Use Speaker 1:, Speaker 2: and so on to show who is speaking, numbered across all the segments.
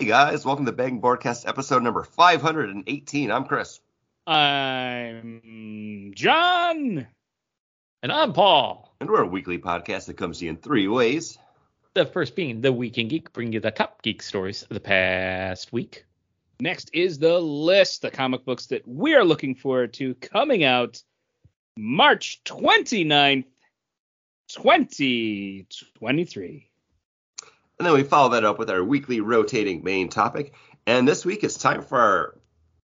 Speaker 1: Hey guys, welcome to Bang Broadcast episode number 518. I'm Chris.
Speaker 2: I'm John.
Speaker 3: And I'm Paul.
Speaker 1: And we're a weekly podcast that comes to you in three ways.
Speaker 3: The first being The Week in Geek, bringing you the top geek stories of the past week.
Speaker 2: Next is the list, the comic books that we're looking forward to coming out March 29th, 2023.
Speaker 1: And then we follow that up with our weekly rotating main topic. And this week it's time for our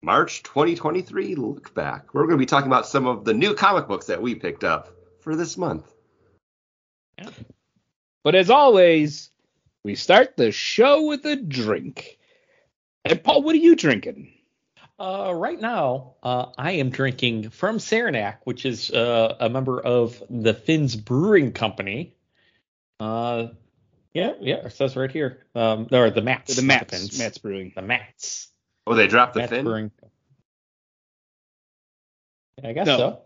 Speaker 1: March 2023 look back. We're going to be talking about some of the new comic books that we picked up for this month.
Speaker 2: Yeah. But as always, we start the show with a drink. And Paul, what are you drinking?
Speaker 3: Uh, right now, uh, I am drinking from Saranac, which is uh, a member of the Finn's Brewing Company. Yeah, yeah, it says right here. Um, or the Mats.
Speaker 2: The Mats. The Mats Brewing.
Speaker 3: The Mats.
Speaker 1: Oh, they dropped the
Speaker 3: Mats
Speaker 1: Finn?
Speaker 3: Brewing. I guess
Speaker 2: No.
Speaker 3: so.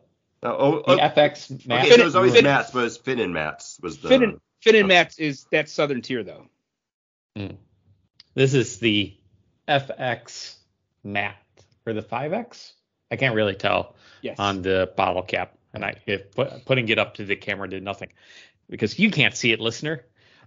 Speaker 1: Oh, oh,
Speaker 3: The
Speaker 1: oh,
Speaker 3: FX Mats.
Speaker 1: okay, so it was always
Speaker 2: Finn-
Speaker 1: Mats, but it was Finn and Mats was the.
Speaker 2: Finn and, Finn and. Mats is that Southern Tier though.
Speaker 3: This is the FX Matte or the 5X. I can't really tell
Speaker 2: Yes.
Speaker 3: on the bottle cap, and I if putting it up to the camera did nothing because you can't see it, listener.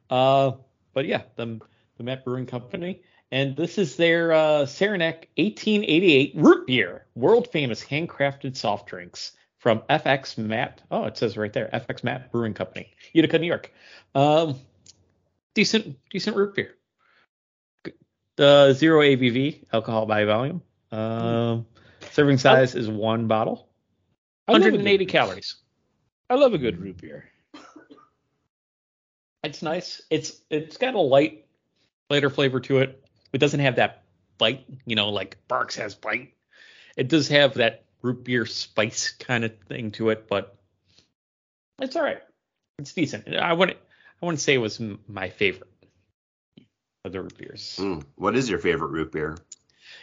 Speaker 3: Uh, but yeah, the the Matt Brewing Company, and this is their uh, Saranac 1888 root beer, world famous handcrafted soft drinks from FX Matt. Oh, it says right there, FX Matt Brewing Company, Utica, New York. Um, decent decent root beer. The zero ABV alcohol by volume. Um, serving size is one bottle.
Speaker 2: I love a good-
Speaker 3: 180 calories.
Speaker 2: I love a good root beer.
Speaker 3: It's nice. It's it's got a light, lighter flavor to it. It doesn't have that bite, you know, like Barq's has bite. It does have that root beer spice kind of thing to it, but it's all right. It's decent. I wouldn't I wouldn't say it was my favorite of the root beers.
Speaker 1: Mm, what is your favorite root beer?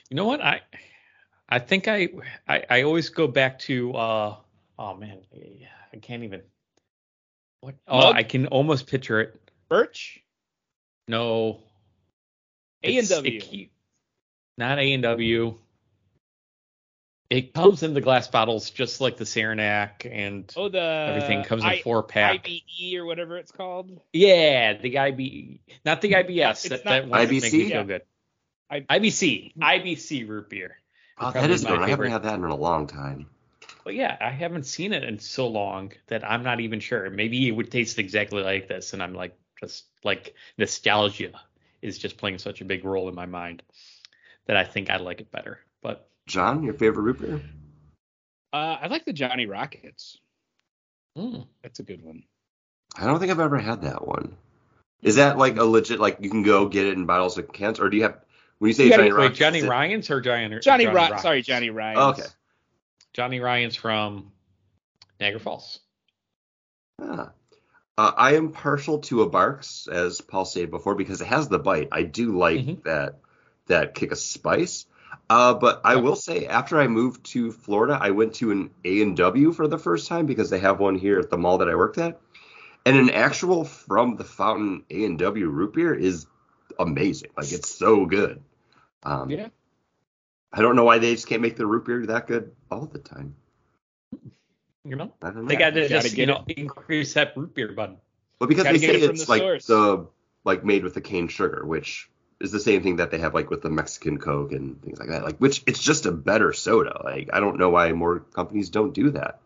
Speaker 3: You know what? I I think I I, I always go back to uh oh man, I can't even what oh
Speaker 2: Mug?
Speaker 3: I can almost picture it.
Speaker 2: Birch.
Speaker 3: No.
Speaker 2: A and W.
Speaker 3: Not A and W. It comes in the glass bottles just like the Saranac and
Speaker 2: Oh, the
Speaker 3: everything comes in
Speaker 2: I-
Speaker 3: four pack.
Speaker 2: IBE or whatever it's called.
Speaker 3: Yeah, the IB, not the IBS.
Speaker 2: It's
Speaker 3: that,
Speaker 2: not-
Speaker 3: that one that makes
Speaker 1: IBC?
Speaker 3: me feel
Speaker 2: Yeah.
Speaker 3: good.
Speaker 2: I-
Speaker 3: IBC, IBC root beer.
Speaker 1: Oh, that
Speaker 3: Probably
Speaker 1: is
Speaker 3: my
Speaker 1: good. one. I haven't had that in a long time.
Speaker 3: But yeah, I haven't seen it in so long that I'm not even sure. Maybe it would taste exactly like this, and I'm like, just like nostalgia is just playing such a big role in my mind that I think I like it better. But
Speaker 1: John, your favorite root beer?
Speaker 2: Uh, I like the Johnny Rockets.
Speaker 3: mm,
Speaker 2: That's a good one.
Speaker 1: I don't think I've ever had that one. Is that like a legit like you can go get it in bottles of cans, or do you have when you say
Speaker 2: You
Speaker 1: Johnny
Speaker 3: wait,
Speaker 1: Rockets?
Speaker 3: Johnny Ryan's or Johnny
Speaker 2: Johnny,
Speaker 3: Johnny
Speaker 2: Rock.
Speaker 3: Rockets?
Speaker 2: Sorry, Johnny Ryan.
Speaker 1: Oh, okay.
Speaker 3: Johnny Ryan's from Niagara Falls.
Speaker 1: Ah. Uh, I am partial to a Barq's, as Paul said before, because it has the bite. I do like
Speaker 3: Mhm.
Speaker 1: that that kick of spice. Uh, but I will say, after I moved to Florida, I went to an A and W for the first time because they have one here at the mall that I worked at, and an actual from the fountain A and W root beer is amazing. Like it's so good. Um,
Speaker 2: Yeah.
Speaker 1: I don't know why they just can't make the root beer that good all the time.
Speaker 3: You know,
Speaker 1: I don't know.
Speaker 3: they got to
Speaker 2: Gotta
Speaker 3: just
Speaker 2: get
Speaker 3: you know increase that root beer button.
Speaker 1: Well, because they say
Speaker 2: it
Speaker 1: it's
Speaker 2: the
Speaker 1: like
Speaker 2: source.
Speaker 1: the like made with the cane sugar, which is the same thing that they have like with the Mexican Coke and things like that. Like, which it's just a better soda. Like, I don't know why more companies don't do that.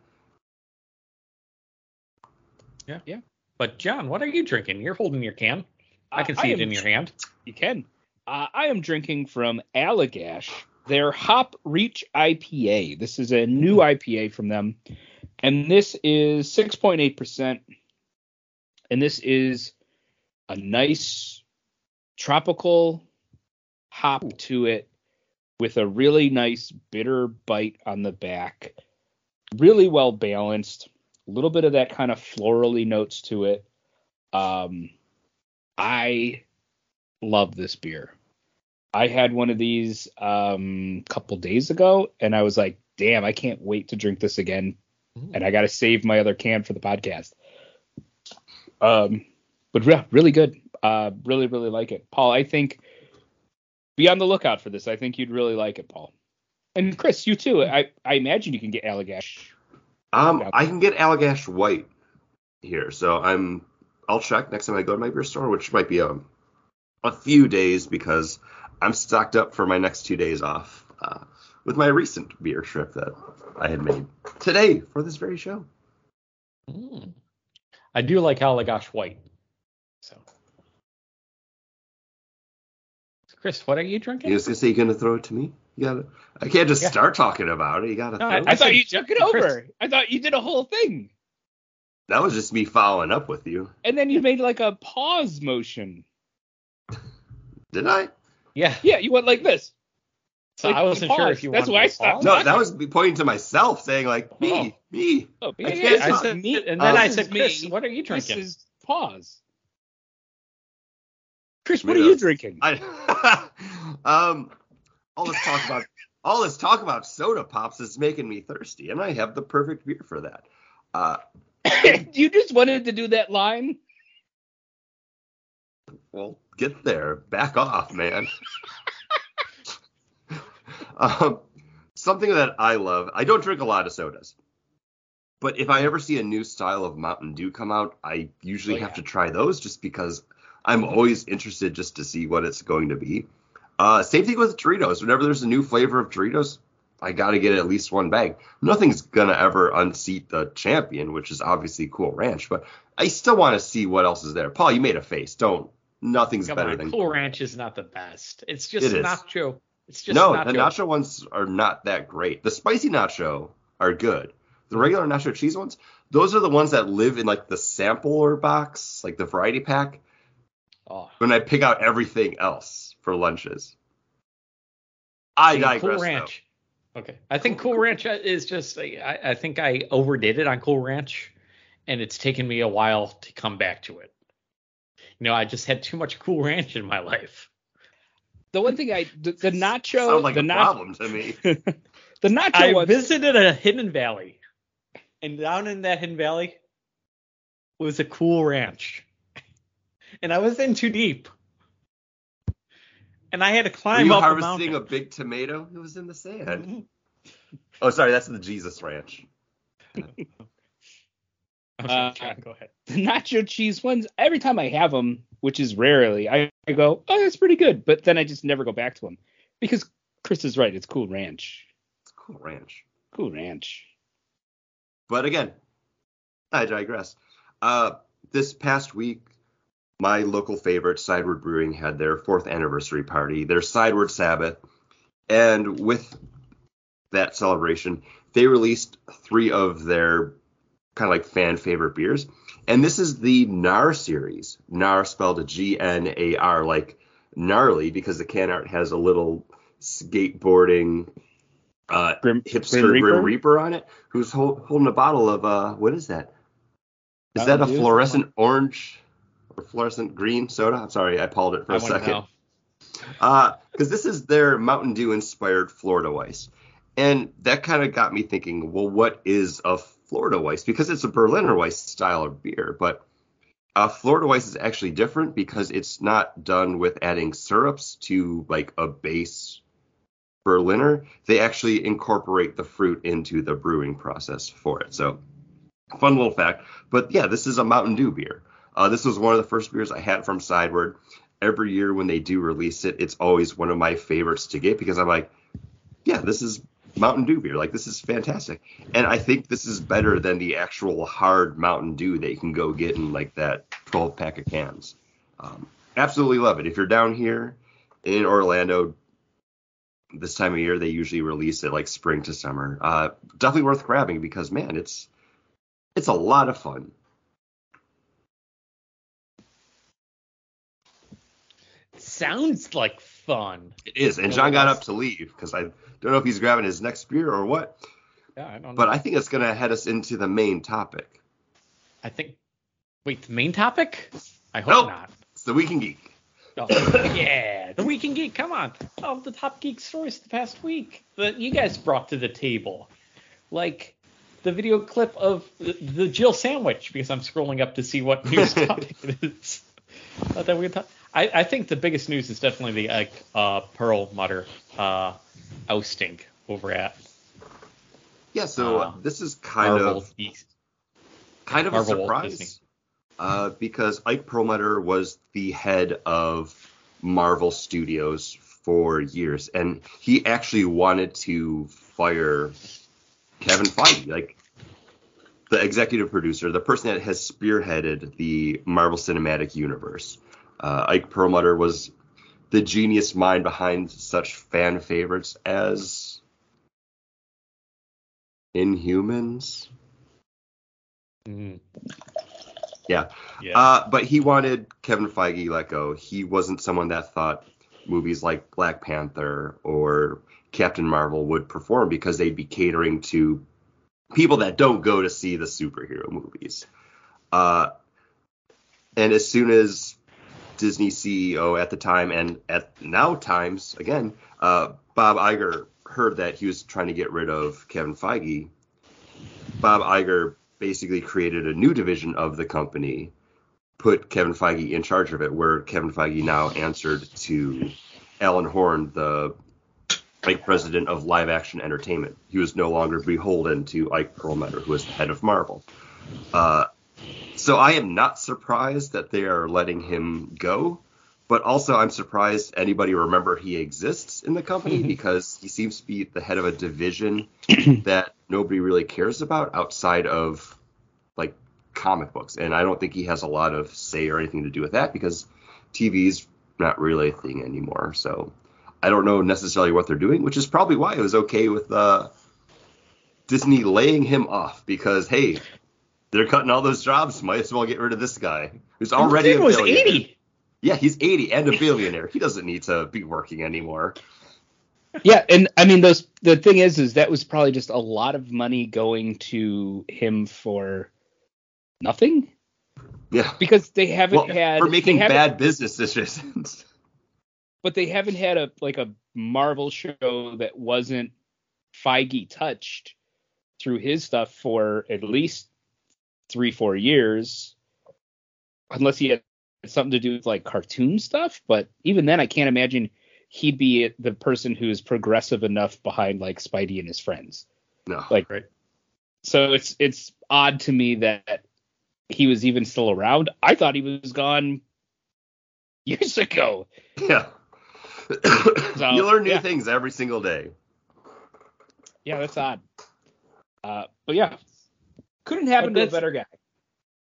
Speaker 3: Yeah.
Speaker 2: Yeah.
Speaker 3: But John, what are you drinking? You're holding your can. I
Speaker 2: Uh,
Speaker 3: can see it
Speaker 2: am
Speaker 3: in your hand.
Speaker 2: You can. Uh, I am drinking from Allagash, their Hop Reach IPA. This is a new IPA from them, and this is 6.8%. And this is a nice tropical hop to it with a really nice bitter bite on the back. Really well balanced. A little bit of that kind of florally notes to it. Um, I love this beer. I had one of these um couple days ago and I was like, damn, I can't wait to drink this again. And I gotta save my other can for the podcast. Um but yeah, really good. Uh really, really like it. Paul, I think be on the lookout for this. I think you'd really like it, Paul. And Chris, you too. I I imagine you can get Allagash.
Speaker 1: Um, I can get Allagash White here, so I'm. I'll check next time I go to my beer store, which might be a a few days because I'm stocked up for my next two days off uh, with my recent beer trip that I had made today for this very show.
Speaker 3: Mm. I do like Allagash White. So, Chris, what are you drinking?
Speaker 1: You was gonna say you're gonna throw it to me? You gotta. I can't just
Speaker 3: Yeah.
Speaker 1: start talking about it. You gotta.
Speaker 3: No,
Speaker 1: throw
Speaker 3: I-
Speaker 1: it.
Speaker 2: I thought you took it
Speaker 3: Chris-
Speaker 2: over. I thought you did a whole thing,
Speaker 1: that was just me following up with you.
Speaker 2: and then you made like a pause motion.
Speaker 1: Did I?
Speaker 3: Yeah.
Speaker 2: Yeah, you went like this.
Speaker 3: So
Speaker 2: Like,
Speaker 3: I wasn't sure if you
Speaker 2: That's why I stopped.
Speaker 1: No, that was pointing to myself, saying like me,
Speaker 3: Oh.
Speaker 1: me.
Speaker 2: Oh,
Speaker 1: I
Speaker 2: yeah, yeah,
Speaker 3: I said,
Speaker 2: me.
Speaker 3: and then
Speaker 1: Um,
Speaker 3: I said, Chris,
Speaker 2: me.
Speaker 3: what are you
Speaker 2: This
Speaker 3: drinking?
Speaker 2: is pause. Chris, what
Speaker 1: Made
Speaker 2: are you drinking?
Speaker 1: I, um, all this talk about all this talk about soda pops is making me thirsty, and I have the perfect beer for that. Uh,
Speaker 2: you just wanted to do that line.
Speaker 1: Well, get there, back off, man. um, something that I love. I don't drink a lot of sodas, but if I ever see a new style of Mountain Dew come out, I usually
Speaker 3: Oh,
Speaker 1: have
Speaker 3: yeah.
Speaker 1: to try those just because I'm always interested just to see what it's going to be. Uh, same thing with Doritos. Whenever there's a new flavor of Doritos, I got to get at least one bag. Nothing's gonna ever unseat the champion, which is obviously Cool Ranch, but I still want to see what else is there. Paul, you made a face. Don't. Nothing's
Speaker 3: Come
Speaker 1: better
Speaker 3: on,
Speaker 1: than
Speaker 3: Cool Ranch is not the best. It's just
Speaker 1: It
Speaker 3: nacho. It's just
Speaker 1: no,
Speaker 3: nacho.
Speaker 1: the nacho ones are not that great. The spicy nacho are good. The regular nacho cheese ones, those are the ones that live in like the sampler box, like the variety pack.
Speaker 3: Oh.
Speaker 1: When I pick out everything else for lunches, I
Speaker 3: See,
Speaker 1: digress.
Speaker 3: Cool
Speaker 1: though.
Speaker 3: Ranch. Okay, I think Cool Ranch is just. I, I think I overdid it on Cool Ranch, and it's taken me a while to come back to it. You know, I just had too much Cool Ranch in my life.
Speaker 2: The one thing I the, the nacho
Speaker 1: Sounds like
Speaker 2: the
Speaker 1: a
Speaker 2: nacho
Speaker 1: problem to me.
Speaker 2: the nacho
Speaker 3: I
Speaker 2: one
Speaker 3: visited a hidden valley, and down in that hidden valley was a Cool Ranch, and I was in too deep, and I had to
Speaker 1: Were
Speaker 3: climb
Speaker 1: you
Speaker 3: up the
Speaker 1: harvesting
Speaker 3: mountain.
Speaker 1: a big tomato? It was in the sand.
Speaker 3: Mhm.
Speaker 1: Oh, sorry, that's the Jesus Ranch.
Speaker 3: I'm sorry,
Speaker 2: Uh,
Speaker 3: John, go ahead.
Speaker 2: the nacho cheese ones. Every time I have them, which is rarely, I, I go, oh, that's pretty good. But then I just never go back to them because Chris is right. It's Cool Ranch.
Speaker 1: It's Cool Ranch.
Speaker 2: Cool Ranch.
Speaker 1: But again, I digress. Uh, this past week, my local favorite, Sideward Brewing, had their fourth anniversary party, their Sideward Sabbath. And with that celebration, they released three of their kind of like fan favorite beers. And this is the NAR series. NAR spelled G N A R, like gnarly, because the can art has a little skateboarding uh,
Speaker 2: Grim,
Speaker 1: hipster
Speaker 2: Grim
Speaker 1: Grim
Speaker 2: Reaper?
Speaker 1: Reaper, on it, who's hol- holding a bottle of uh, what is that? Is that
Speaker 2: Mountain
Speaker 1: a fluorescent orange or fluorescent green soda? I'm sorry, I pulled it for
Speaker 3: I
Speaker 1: a second. Because this is their Mountain Dew inspired Florida Weiss, and that kind of got me thinking. Well, what is a Florida Weiss? Because it's a Berliner Weiss style of beer, but uh, Florida Weiss is actually different because it's not done with adding syrups to like a base Berliner. They actually incorporate the fruit into the brewing process for it. So, fun little fact. But yeah, this is a Mountain Dew beer. Uh, this was one of the first beers I had from Sideward. Every year when they do release it, it's always one of my favorites to get because I'm like, yeah, this is Mountain Dew beer. Like this is fantastic, and I think this is better than the actual hard Mountain Dew that you can go get in like that 12 pack of cans. Um, absolutely love it. If you're down here in Orlando, this time of year they usually release it like spring to summer. Uh, definitely worth grabbing because man, it's it's a lot of fun.
Speaker 3: Sounds like fun.
Speaker 1: It is, and John got up to leave because I don't know if he's grabbing his next beer or what.
Speaker 3: Yeah, I don't know.
Speaker 1: But I think it's gonna head us into the main topic.
Speaker 3: I think. Wait, the main topic? I hope
Speaker 1: Nope.
Speaker 3: not.
Speaker 1: It's the Week in Geek.
Speaker 3: Oh, yeah, the Week in Geek. Come on, oh, the top geek stories the past week that you guys brought to the table, like the video clip of the, Jill sandwich. Because I'm scrolling up to see what news topic it is. Thought that we talk. I, I think the biggest news is definitely the uh, uh, Perlmutter uh, ousting over at
Speaker 1: Yeah, so
Speaker 3: Uh,
Speaker 1: this is kind
Speaker 3: Marvel
Speaker 1: of
Speaker 3: East.
Speaker 1: kind of
Speaker 3: Marvel
Speaker 1: a surprise uh, because Ike Perlmutter was the head of Marvel Studios for years, and he actually wanted to fire Kevin Feige, like the executive producer, the person that has spearheaded the Marvel Cinematic Universe. Uh, Ike Perlmutter was the genius mind behind such fan favorites as Inhumans.
Speaker 3: Mm,
Speaker 1: Yeah.
Speaker 3: yeah.
Speaker 1: Uh, but he wanted Kevin Feige let go. He wasn't someone that thought movies like Black Panther or Captain Marvel would perform because they'd be catering to people that don't go to see the superhero movies. Uh, and as soon as Disney CEO at the time and at now times again, uh, Bob Iger heard that he was trying to get rid of Kevin Feige, Bob Iger basically created a new division of the company, put Kevin Feige in charge of it, where Kevin Feige now answered to Alan Horn, the like president of live action entertainment. He was no longer beholden to Ike Perlmutter, who was the head of Marvel. Uh, so I am not surprised that they are letting him go, but also I'm surprised anybody remember he exists in the company because he seems to be the head of a division that nobody really cares about outside of like comic books, and I don't think he has a lot of say or anything to do with that because TV's not really a thing anymore. So I don't know necessarily what they're doing, which is probably why it was okay with uh, Disney laying him off because hey, they're cutting all those jobs. Might as well get rid of this guy who's already
Speaker 3: Dude
Speaker 1: a
Speaker 3: was
Speaker 1: billionaire.
Speaker 3: 80.
Speaker 1: Yeah, he's 80 and a billionaire. He doesn't need to be working anymore.
Speaker 2: Yeah, and I mean those the thing is is that was probably just a lot of money going to him for nothing
Speaker 1: Yeah.
Speaker 2: because they haven't
Speaker 1: Well,
Speaker 2: had
Speaker 1: for making
Speaker 2: they haven't-
Speaker 1: bad business decisions.
Speaker 2: but they haven't had a like a Marvel show that wasn't Feige touched through his stuff for at least three four years, unless he had something to do with like cartoon stuff. But even then, I can't imagine he'd be the person who's progressive enough behind like Spidey and his friends.
Speaker 1: no.
Speaker 2: Like,
Speaker 3: Right.
Speaker 2: so it's it's odd to me that he was even still around. I thought he was gone years ago.
Speaker 1: Yeah.
Speaker 2: So,
Speaker 1: you learn new
Speaker 2: yeah.
Speaker 1: things every single day.
Speaker 2: Yeah, that's odd. Uh, but yeah, couldn't happen
Speaker 3: But
Speaker 2: to a better guy.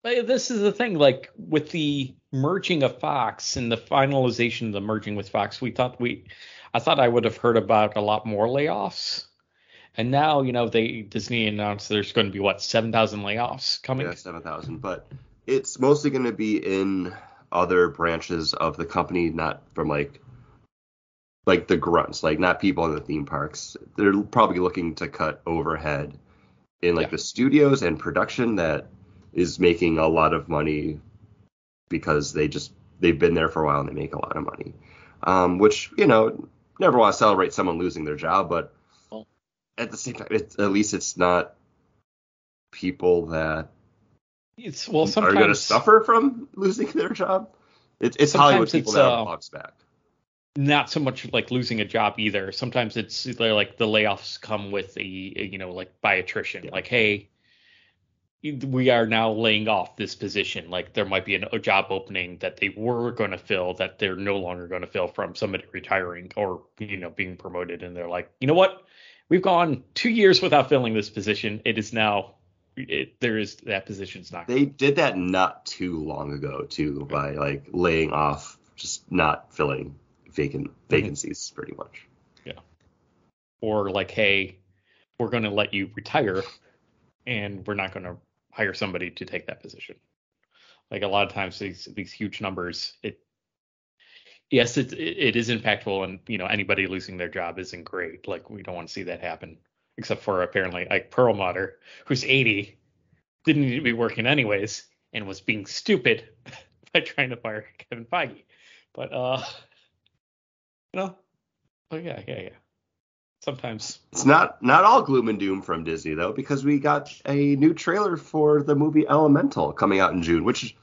Speaker 3: But this is the thing, like with the merging of Fox and the finalization of the merging with Fox, we thought we, I thought I would have heard about a lot more layoffs, and now you know they Disney announced there's going to be what 7,000 layoffs coming.
Speaker 1: Yeah, 7,000. But it's mostly going to be in other branches of the company, not from like like the grunts, like not people in the theme parks. They're probably looking to cut overhead in like
Speaker 3: Yeah.
Speaker 1: the studios and production that is making a lot of money because they just they've been there for a while and they make a lot of money. Um, which you know never want to celebrate someone losing their job, but
Speaker 3: Well-
Speaker 1: at the same time, it's, at least it's not people that
Speaker 3: It's well sometimes
Speaker 1: are going to suffer from losing their job. It's, it's Hollywood people
Speaker 3: it's,
Speaker 1: that
Speaker 3: uh,
Speaker 1: box back.
Speaker 3: Not so much like losing a job either. Sometimes it's they're like the layoffs come with a you know like by attrition.
Speaker 1: Yeah.
Speaker 3: Like hey, we are now laying off this position. Like there might be an, a job opening that they were going to fill that they're no longer going to fill from somebody retiring or you know being promoted, and they're like, you know what, we've gone two years without filling this position. It is now. It, there is that position's not.
Speaker 1: They did that not too long ago too, by like laying off, just not filling vacant vacancies, pretty much. Yeah.
Speaker 3: Or like, hey, we're going to let you retire, and we're not going to hire somebody to take that position. Like a lot of times, these these huge numbers, it yes, it it is impactful, and you know anybody losing their job isn't great. Like we don't want to see that happen, except for apparently like Perlmutter, who's 80, didn't need to be working anyways, and was being stupid by trying to fire Kevin Feige. But uh, know, oh yeah, yeah, yeah. Sometimes
Speaker 1: It's not not all gloom and doom from Disney though, because we got a new trailer for the movie Elemental coming out in June, which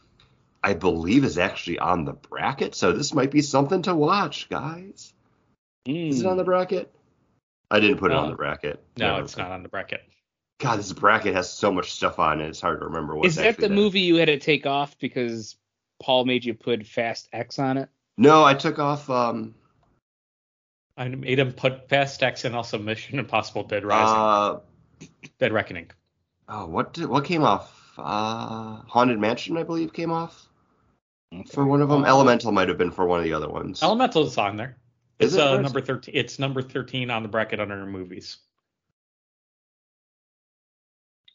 Speaker 1: I believe is actually on the bracket, so this might be something to watch, guys. Is it on the bracket? I didn't put it on the bracket.
Speaker 3: No, it's not on the bracket.
Speaker 1: God, this bracket has so much stuff on it. It's hard to remember what's
Speaker 2: Is that the
Speaker 1: there.
Speaker 2: movie you had to take off because Paul made you put Fast X on it?
Speaker 1: No, I took off. Um,
Speaker 3: I made him put Fast X and also Mission Impossible Dead Rising,
Speaker 1: uh,
Speaker 3: Dead Reckoning.
Speaker 1: oh, what did, what came off? Uh, Haunted Mansion, I believe, came off for one of them.
Speaker 3: Uh,
Speaker 1: Elemental might have been for one of the other ones.
Speaker 3: Elemental is on there.
Speaker 1: Is
Speaker 3: It's
Speaker 1: it?
Speaker 3: uh, number thirteen. It's number thirteen on the bracket under movies.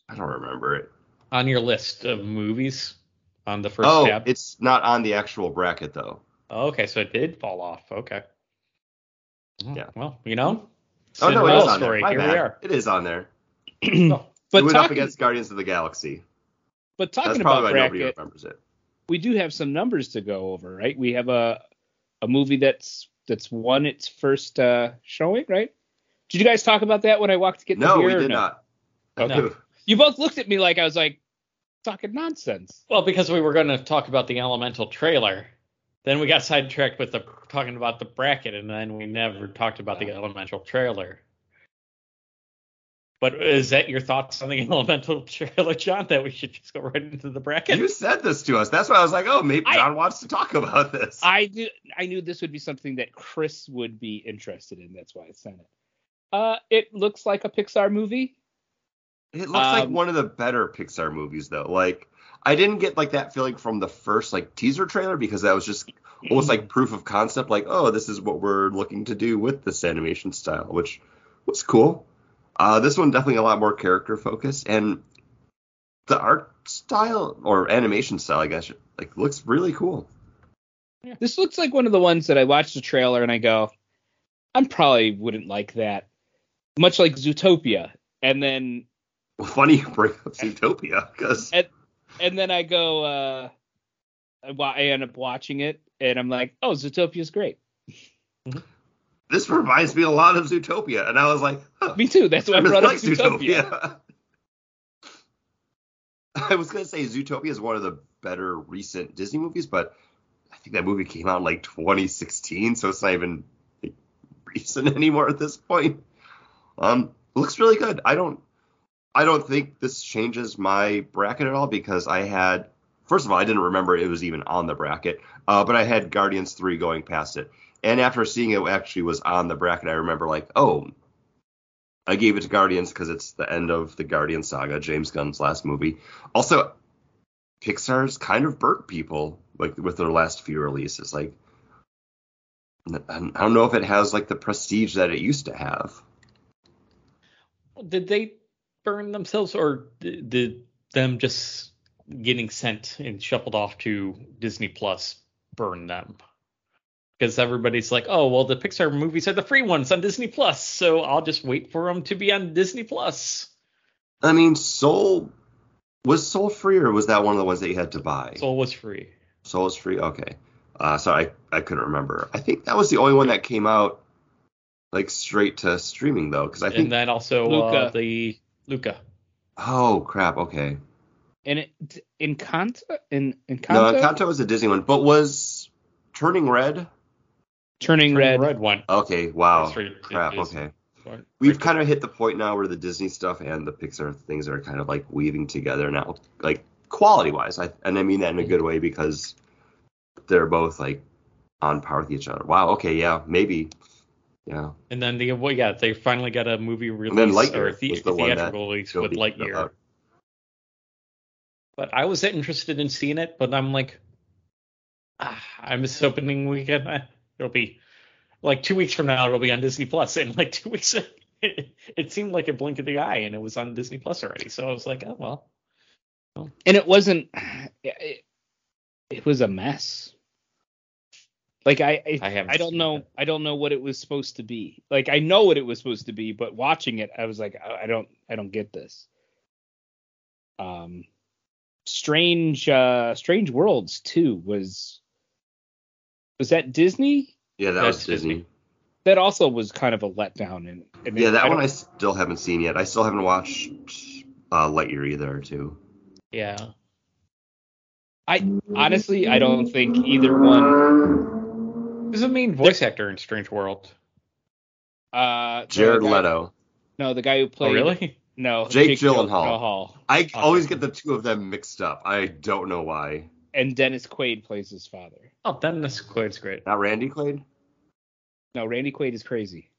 Speaker 1: I don't remember it.
Speaker 3: On your list of movies on the first
Speaker 1: oh,
Speaker 3: tab.
Speaker 1: it's not on the actual bracket though.
Speaker 3: Okay, so it did fall off. Okay. Oh,
Speaker 1: Yeah.
Speaker 3: Well, you know.
Speaker 1: Oh no, it
Speaker 3: Cinderella
Speaker 1: is on
Speaker 3: story.
Speaker 1: there. My
Speaker 3: Here
Speaker 1: bad.
Speaker 3: we are.
Speaker 1: It is on there.
Speaker 2: But
Speaker 1: it went up
Speaker 2: talking,
Speaker 1: against Guardians of the Galaxy.
Speaker 2: but talking
Speaker 1: probably
Speaker 2: about
Speaker 1: why nobody
Speaker 2: bracket,
Speaker 1: remembers it.
Speaker 2: we do have some numbers to go over, right? We have a a movie that's that's won its first uh, showing, right? Did you guys talk about that when I walked to get the
Speaker 1: No,
Speaker 2: beer?
Speaker 1: we
Speaker 2: or
Speaker 1: did
Speaker 2: no?
Speaker 1: not.
Speaker 3: Okay.
Speaker 2: You both looked at me like I was like talking nonsense.
Speaker 3: Well, because we were going to talk about the Elemental trailer, then we got sidetracked with the talking about the bracket, and then we never talked about the Elemental trailer. But is that your thoughts on the Elemental trailer, John? That we should just go right into the bracket?
Speaker 1: You said this to us. That's why I was like, oh, maybe
Speaker 2: I-
Speaker 1: John wants to talk about this.
Speaker 2: I knew I knew this would be something that Chris would be interested in. That's why I sent it. Uh, it looks like a Pixar movie.
Speaker 1: It looks like
Speaker 2: Um,
Speaker 1: one of the better Pixar movies, though. Like, I didn't get like that feeling from the first like teaser trailer because that was just almost like proof of concept. Like, oh, this is what we're looking to do with this animation style, which was cool. Uh, this one definitely a lot more character focused, and the art style or animation style, I guess, like looks really cool.
Speaker 2: This looks like one of the ones that I watched the trailer and I go, I probably wouldn't like that. Much like Zootopia. And then
Speaker 1: Funny you bring up Zootopia because
Speaker 2: And- and then I go uh I I end up watching it and I'm like, oh, Zootopia's great.
Speaker 1: this reminds me a lot of Zootopia, and I was like, huh,
Speaker 2: Me too. That's why I
Speaker 1: I
Speaker 2: brought up
Speaker 1: like
Speaker 2: Zootopia.
Speaker 1: Zootopia. I was gonna say Zootopia is one of the better recent Disney movies, but I think that movie came out in like 2016, so it's not even like, recent anymore at this point. Um, looks really good. I don't, I don't think this changes my bracket at all because I had, first of all, I didn't remember it was even on the bracket, uh, but I had Guardians 3 going past it, and after seeing it actually was on the bracket, I remember like, oh, I gave it to Guardians because it's the end of the Guardian saga, James Gunn's last movie. Also, Pixar's kind of burnt people like with their last few releases. Like, I I don't know if it has like the prestige that it used to have.
Speaker 3: Did they burn themselves, or d- did them just getting sent and shuffled off to Disney Plus burn them? Because everybody's like, oh, well, the Pixar movies are the free ones on Disney Plus, so I'll just wait for them to be on Disney Plus.
Speaker 1: I mean, Soul was Soul free or was that one of the ones that you had to buy?
Speaker 3: Soul was free.
Speaker 1: Soul was free. Okay. Uh, so I I couldn't remember. I think that was the only one that came out like straight to streaming though, because I think.
Speaker 3: And then also uh,
Speaker 2: Luca.
Speaker 3: the Luca.
Speaker 1: oh crap. Okay.
Speaker 2: And it Encanto in Encanto
Speaker 1: No, Encanto was a Disney one, but was Turning Red?
Speaker 2: Turning
Speaker 3: Turning
Speaker 2: Red.
Speaker 3: Red one.
Speaker 1: Okay. Wow.
Speaker 3: Straight
Speaker 1: Crap.
Speaker 3: Disney.
Speaker 1: Okay.
Speaker 3: Right.
Speaker 1: We've kind of hit the point now where the Disney stuff and the Pixar things are kind of like weaving together now, like quality wise. I, and I mean that in a good way because they're both like on par with each other. Wow. Okay. Yeah. Maybe. Yeah.
Speaker 3: And then the well, yeah, they finally got a movie release
Speaker 1: then Lightyear
Speaker 3: or the,
Speaker 1: was the one
Speaker 3: theatrical release with Lightyear.
Speaker 1: out.
Speaker 3: But I was interested in seeing it, but I'm like, ah, I miss opening weekend. It'll be like two weeks from now. It'll be on Disney Plus. Plus, and like two weeks, it, it seemed like a blink of the eye, and it was on Disney Plus already. So I was like, oh well.
Speaker 2: And it wasn't it, it was a mess. Like I I,
Speaker 3: I haven't
Speaker 2: I don't know
Speaker 3: it.
Speaker 2: I don't know what it was supposed to be. Like I know what it was supposed to be, but watching it I was like I I don't I don't get this. Um Strange uh Strange Worlds too was was that Disney?
Speaker 1: Yeah, that
Speaker 3: That's
Speaker 1: was Disney.
Speaker 3: Disney.
Speaker 2: That also was kind of a letdown and, and
Speaker 1: Yeah, that
Speaker 2: I
Speaker 1: one I still haven't seen yet. I still haven't watched uh, Lightyear either, too.
Speaker 3: Yeah.
Speaker 2: I honestly, I don't think either one.
Speaker 3: Who's the main voice actor in Strange World?
Speaker 2: Uh,
Speaker 1: Jared
Speaker 2: guy-
Speaker 1: Leto.
Speaker 2: No, the guy who
Speaker 3: Oh, really?
Speaker 2: No,
Speaker 1: Jake
Speaker 2: Gyll-
Speaker 1: Gyllenhaal.
Speaker 2: Gyllenhaal.
Speaker 1: I
Speaker 2: Okay.
Speaker 1: always get the two of them mixed up. I don't know why.
Speaker 2: And Dennis Quaid plays his father.
Speaker 3: Oh, Dennis Quaid's great.
Speaker 1: Not Randy Quaid.
Speaker 2: No, Randy Quaid is crazy.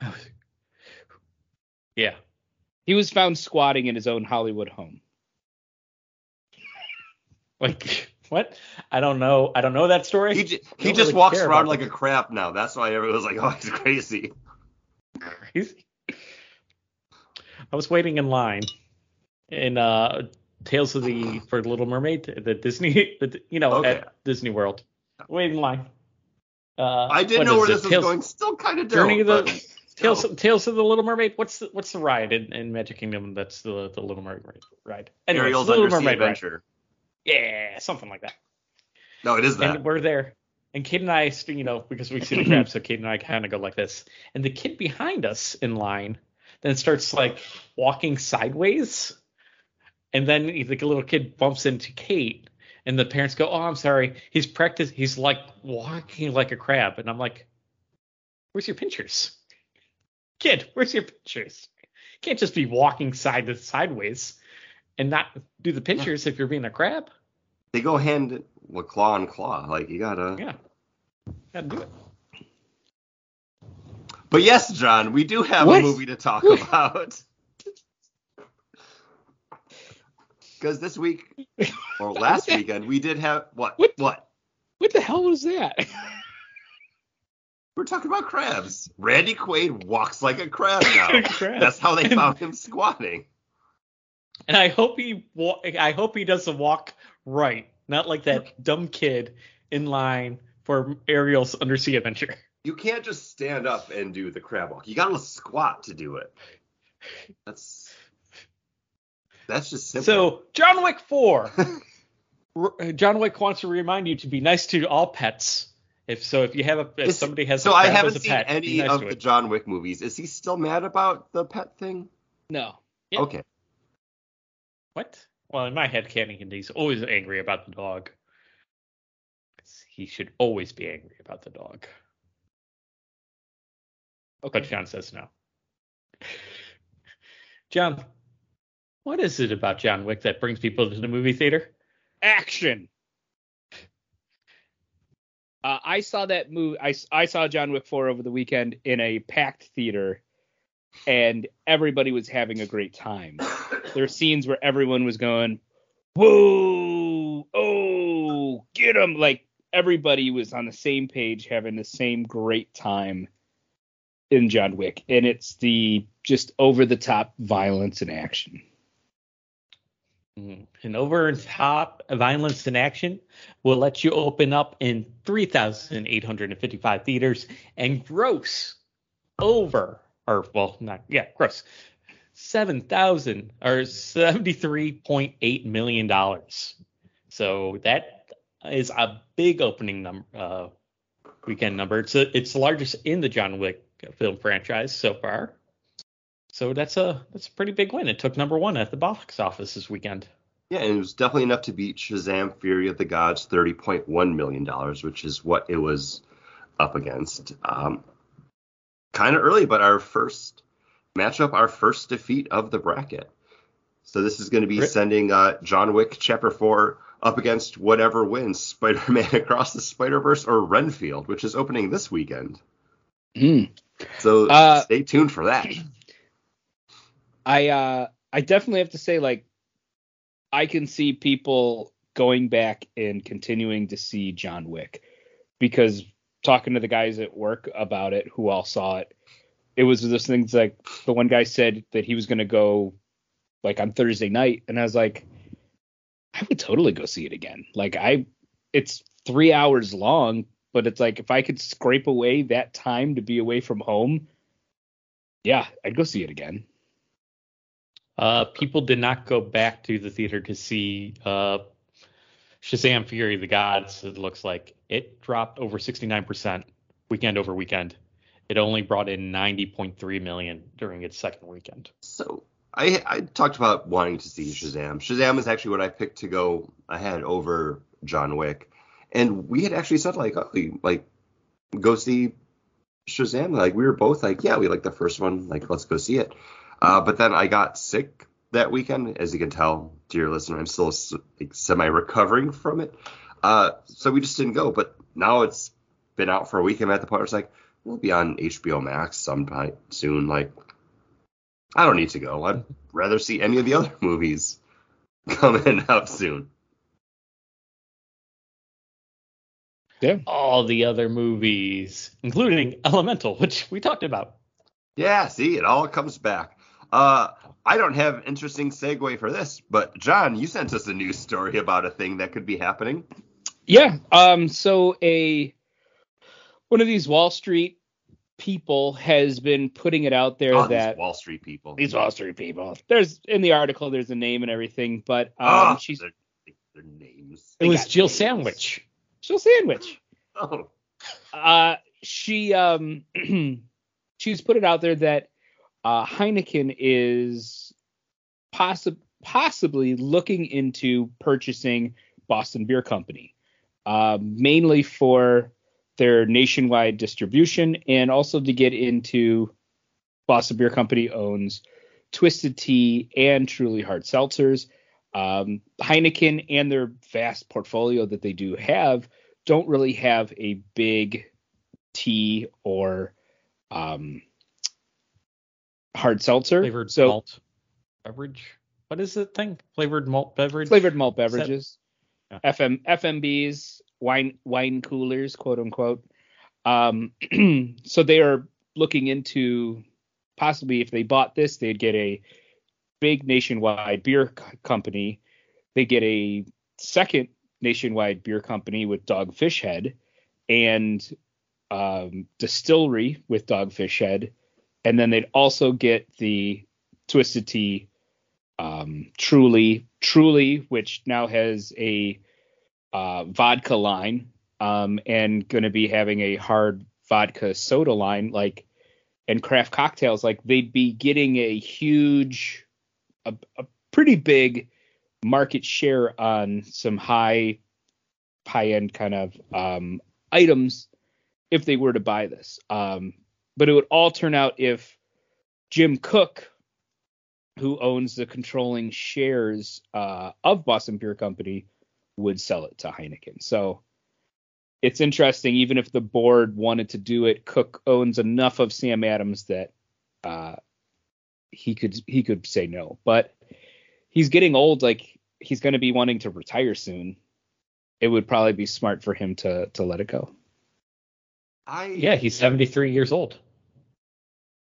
Speaker 3: Yeah.
Speaker 2: He was found squatting in his own Hollywood home.
Speaker 3: Like what? I don't know. I don't know that story.
Speaker 1: He j- he just
Speaker 3: really
Speaker 1: walks around like a crap now. That's why everyone was like, "Oh, he's crazy."
Speaker 3: crazy. I was waiting in line in uh Tales of the for Little Mermaid, the Disney, the, you know,
Speaker 1: Okay.
Speaker 3: at Disney World. Waiting in line. Uh,
Speaker 1: I didn't know where this was
Speaker 3: Tales,
Speaker 1: going. Still kind of
Speaker 3: Journey of the Tales. Tales of the Little Mermaid. What's the what's the ride in, in Magic Kingdom? That's the the Little Mermaid ride. Anyway,
Speaker 1: Ariel's
Speaker 3: Little
Speaker 1: Undersea
Speaker 3: Mermaid ride. Yeah, something like that.
Speaker 1: No, it is that.
Speaker 3: And we're there. And Kate and I, you know, because we see the crab, so Kate and I kind of go like this. And the kid behind us in line then starts like walking sideways. And then the little kid bumps into Kate, and the parents go, "Oh, I'm sorry. He's practice. He's like walking like a crab." And I'm like, "Where's your pinchers, kid? Where's your pinchers? You can't just be walking side to sideways and not do the pinchers if you're being a crab."
Speaker 1: They go hand with claw and claw. Like you gotta.
Speaker 3: Yeah, gotta do it.
Speaker 1: But yes, John, we do have
Speaker 2: What?
Speaker 1: a movie to talk
Speaker 2: What?
Speaker 1: about. Because this week or last weekend we did have what?
Speaker 2: What?
Speaker 1: What?
Speaker 2: What the hell was that?
Speaker 1: We're talking about crabs. Randy Quaid walks like a crab now.
Speaker 3: Crab.
Speaker 1: That's how they found him squatting.
Speaker 3: And I hope he wa- I hope he doesn't walk right, not like that dumb kid in line for Ariel's undersea adventure.
Speaker 1: You can't just stand up and do the crab walk. You gotta squat to do it. That's that's just simple.
Speaker 3: So John Wick four. John Wick wants to remind you to be nice to all pets. If so, if you have a if
Speaker 1: Is-
Speaker 3: somebody has a
Speaker 1: so
Speaker 3: a
Speaker 1: I haven't
Speaker 3: a
Speaker 1: seen
Speaker 3: pet,
Speaker 1: any
Speaker 3: nice
Speaker 1: of the
Speaker 3: it.
Speaker 1: John Wick movies. Is he still mad about the pet thing?
Speaker 2: no.
Speaker 3: Yeah.
Speaker 1: Okay.
Speaker 3: What? Well, in my head, canon, he's always angry about the dog. He should always be angry about the dog.
Speaker 2: Okay.
Speaker 3: But John says no. John, what is it about John Wick that brings people to the movie theater?
Speaker 2: Action. Uh, I saw that movie. I, I saw John Wick 4 over the weekend in a packed theater, and everybody was having a great time. There were scenes where everyone was going, "Whoa, oh, get him!" Like everybody was on the same page, having the same great time in John Wick, and it's the just over the top violence and action.
Speaker 3: Mm. And over top violence and action will let you open up in 3,855 theaters and gross over, or well, not, yeah, gross, 7,000 or $73.8 million. So that is a big opening number, uh, weekend number. It's, a, it's the largest in the John Wick film franchise so far. So that's a that's a pretty big win. It took number one at the box office this weekend.
Speaker 1: Yeah, and it was definitely enough to beat Shazam: Fury of the Gods, thirty point one million dollars, which is what it was up against. Um, kind of early, but our first matchup, our first defeat of the bracket. So this is going to be
Speaker 3: Great.
Speaker 1: sending uh, John Wick Chapter Four up against whatever wins Spider-Man Across the Spider-Verse or Renfield, which is opening this weekend. So
Speaker 2: Uh,
Speaker 1: stay tuned for that.
Speaker 2: I uh I definitely have to say like I can see people going back and continuing to see John Wick because talking to the guys at work about it who all saw it, it was those things like the one guy said that he was gonna go like on Thursday night and I was like I would totally go see it again. Like I it's three hours long, but it's like if I could scrape away that time to be away from home, yeah, I'd go see it again.
Speaker 3: Uh, people did not go back to the theater to see uh, Shazam: Fury of the Gods. It looks like it dropped over 69% weekend over weekend. It only brought in 90.3 million during its second weekend.
Speaker 1: So I I talked about wanting to see Shazam. Shazam is actually what I picked to go ahead over John Wick, and we had actually said like, oh, like go see Shazam. Like we were both like, yeah, we like the first one. Like let's go see it. Uh, but then I got sick that weekend, as you can tell, dear listener. I'm still like, semi recovering from it. Uh, so we just didn't go. But now it's been out for a week. I'm at the point where it's like we'll be on HBO Max sometime soon. Like I don't need to go. I'd rather see any of the other movies coming out soon.
Speaker 3: Yeah. All the other movies, including Elemental, which we talked about.
Speaker 1: Yeah, see, it all comes back. Uh, I don't have interesting segue for this, but John, you sent us a news story about a thing that could be happening.
Speaker 2: Yeah. Um. So a one of these Wall Street people has been putting it out there
Speaker 1: oh,
Speaker 2: that
Speaker 1: Wall Street people.
Speaker 2: These Wall Street people. There's in the article. There's a name and everything, but um, oh, she's
Speaker 1: their, their names.
Speaker 3: It was Jill names. Sandwich.
Speaker 2: Jill Sandwich.
Speaker 1: Oh.
Speaker 2: Uh, she um, she's put it out there that uh, Heineken is possi- possibly looking into purchasing Boston Beer Company, uh, mainly for their nationwide distribution and also to get into Boston Beer Company owns Twisted Tea and Truly Hard Seltzers. Um, Heineken and their vast portfolio that they do have don't really have a big tea or um, hard seltzer.
Speaker 3: Flavored so, malt beverage. What is the thing? Flavored malt beverage.
Speaker 2: Flavored malt beverages. That, yeah. FM FMBs wine wine coolers, quote unquote. Um, so they are looking into possibly if they bought this, they'd get a big nationwide beer c- company. They get a second nationwide beer company with Dogfish Head and um, distillery with Dogfish Head, and then they'd also get the Twisted Tea um, Truly Truly, which now has a uh, vodka line um, and going to be having a hard vodka soda line like and craft cocktails like they'd be getting a huge a, a pretty big market share on some high high end kind of um, items if they were to buy this. Um, but it would all turn out if Jim Koch who owns the controlling shares uh, of boston beer company would sell it to Heineken. So it's interesting, even if the board wanted to do it, Koch owns enough of Sam Adams that uh, he could he could say no. But he's getting old, like he's going to be wanting to retire soon. It would probably be smart for him to to let it go.
Speaker 3: I yeah, he's 73 years old.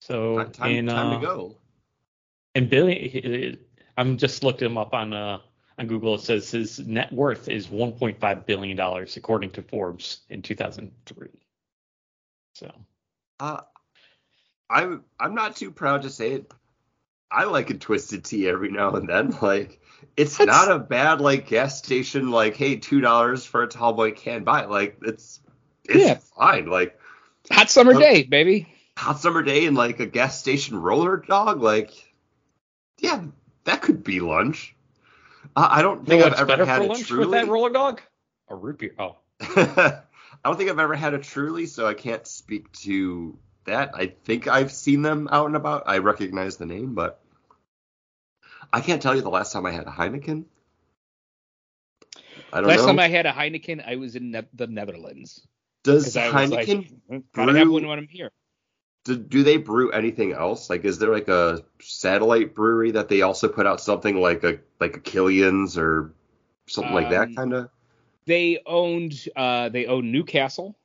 Speaker 3: So
Speaker 1: time, in, time uh, to go.
Speaker 3: And Billy, I'm just looked him up on uh, on Google, it says his net worth is 1.5 billion dollars, according to Forbes in 2003. So,
Speaker 1: uh, I'm I'm not too proud to say it. I like a twisted tea every now and then. Like, it's That's... not a bad like gas station. Like, hey, two dollars for a tall boy can buy. Like, it's it's yeah. fine. Like,
Speaker 2: hot summer day, baby.
Speaker 1: Hot summer day and like a gas station roller dog. Like, yeah, that could be lunch. I don't think I've ever had a truly
Speaker 3: with that roller dog. A root beer. Oh.
Speaker 1: I don't think I've ever had a truly, so I can't speak to that. I think I've seen them out and about. I recognize the name, but I can't tell you the last time I had a Heineken.
Speaker 2: I don't last know. time I had a Heineken, I was in ne- the Netherlands.
Speaker 1: Does Heineken
Speaker 2: like, gotta have one when I'm here?
Speaker 1: Do, do they brew anything else? Like, is there like a satellite brewery that they also put out something like a like a Killian's or something um, like that um, kind of?
Speaker 2: They owned uh they own Newcastle.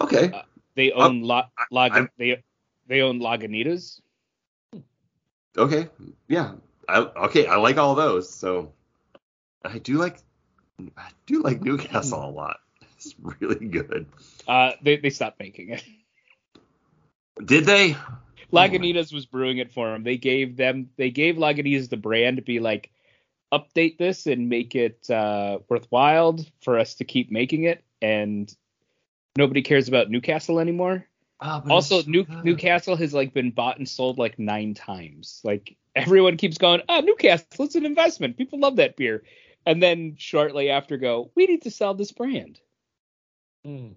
Speaker 1: Okay.
Speaker 2: Uh, they own um, La, La, they they own Lagunitas.
Speaker 1: Okay. Yeah. I, okay. I like all those. So I do like I do like Newcastle a lot. It's really good.
Speaker 2: Uh, they they stopped making it.
Speaker 1: Did they?
Speaker 2: Lagunitas was brewing it for them. They gave them they gave Lagunitas the brand to be like update this and make it uh, worthwhile for us to keep making it. And nobody cares about Newcastle anymore.
Speaker 1: But
Speaker 2: Also, New. Newcastle has like been bought and sold like nine times. Like everyone keeps going, oh, Newcastle, it's an investment. People love that beer. And then shortly after, go, we need to sell this brand.
Speaker 3: Mm.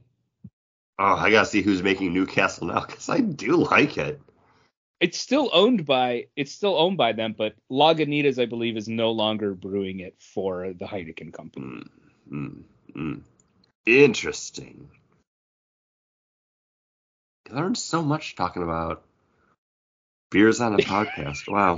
Speaker 1: Oh, I gotta see who's making Newcastle now because I do like it.
Speaker 2: It's still owned by it's still owned by them, but Lagunitas, I believe, is no longer brewing it for the Heineken company.
Speaker 1: Mm, mm, mm. Interesting. I learned so much talking about beers on a podcast. Wow.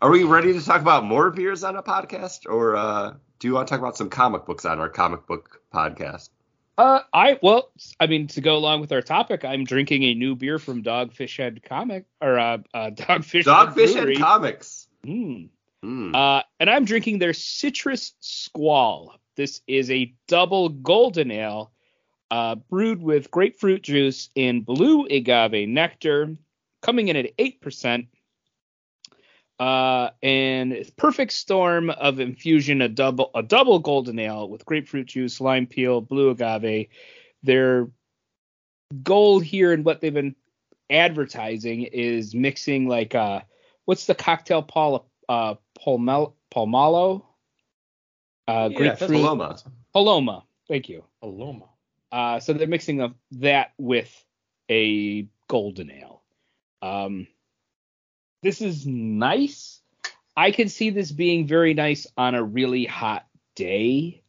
Speaker 1: Are we ready to talk about more beers on a podcast, or uh, do you want to talk about some comic books on our comic book podcast?
Speaker 2: Uh, I well, I mean, to go along with our topic, I'm drinking a new beer from Dogfish Head Comic or uh, uh Dogfish
Speaker 1: Dogfish
Speaker 2: Head
Speaker 1: and Comics.
Speaker 2: Mm.
Speaker 1: Mm.
Speaker 2: Uh, and I'm drinking their Citrus Squall. This is a double golden ale, uh, brewed with grapefruit juice and blue agave nectar, coming in at eight percent. Uh, and it's perfect storm of infusion, a double a double golden ale with grapefruit juice, lime peel, blue agave. Their goal here and what they've been advertising is mixing like uh what's the cocktail Paul uh Palmel Palmalo? Uh
Speaker 3: Yeah,
Speaker 2: grapefruit
Speaker 3: that's
Speaker 1: Paloma.
Speaker 2: Paloma. Thank you.
Speaker 3: Paloma.
Speaker 2: Uh, so they're mixing of that with a golden ale. Um, this is nice. I can see this being very nice on a really hot day.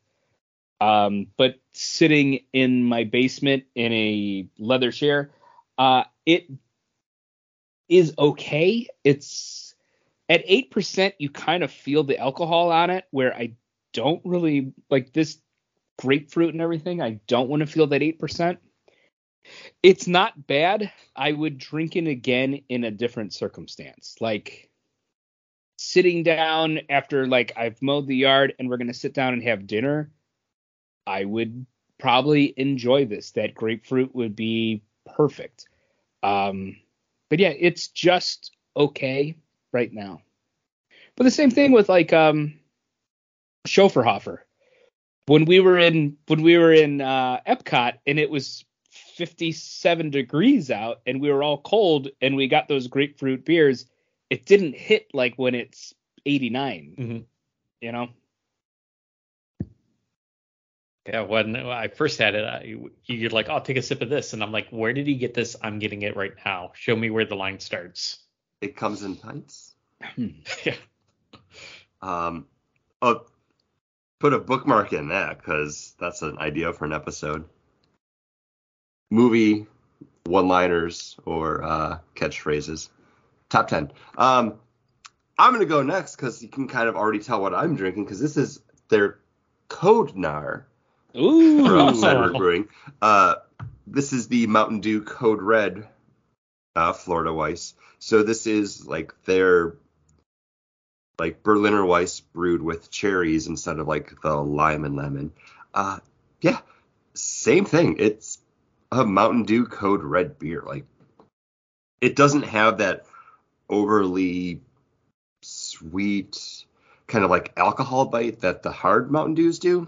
Speaker 2: Um, but sitting in my basement in a leather chair, uh, it is okay. It's at eight percent. You kind of feel the alcohol on it, where I don't really like this grapefruit and everything. I don't want to feel that 8%. It's not bad. I would drink it again in a different circumstance. Like sitting down after like I've mowed the yard and we're going to sit down and have dinner. I would probably enjoy this. That grapefruit would be perfect. Um but yeah, it's just okay right now. But the same thing with like um Schöfferhofer when we were in when we were in uh, Epcot and it was 57 degrees out and we were all cold and we got those grapefruit beers, it didn't hit like when it's 89.
Speaker 3: Mhm.
Speaker 2: You know?
Speaker 3: Yeah, when I first had it, I, you're like, "I'll take a sip of this," and I'm like, "Where did he get this? I'm getting it right now. Show me where the line starts."
Speaker 1: It comes in pints.
Speaker 3: yeah.
Speaker 1: Um, oh, put a bookmark in that because that's an idea for an episode. Movie one-liners or uh, catchphrases. Top ten. Um, I'm gonna go next because you can kind of already tell what I'm drinking because this is their Code Nar
Speaker 2: Ooh.
Speaker 1: from Brewing. Uh, this is the Mountain Dew Code Red uh, Florida Weisse. So this is like their like Berliner Weisse brewed with cherries instead of like the lime and lemon. Uh, yeah, same thing. It's a Mountain Dew Code Red beer. Like it doesn't have that overly sweet kind of like alcohol bite that the hard Mountain Dews do.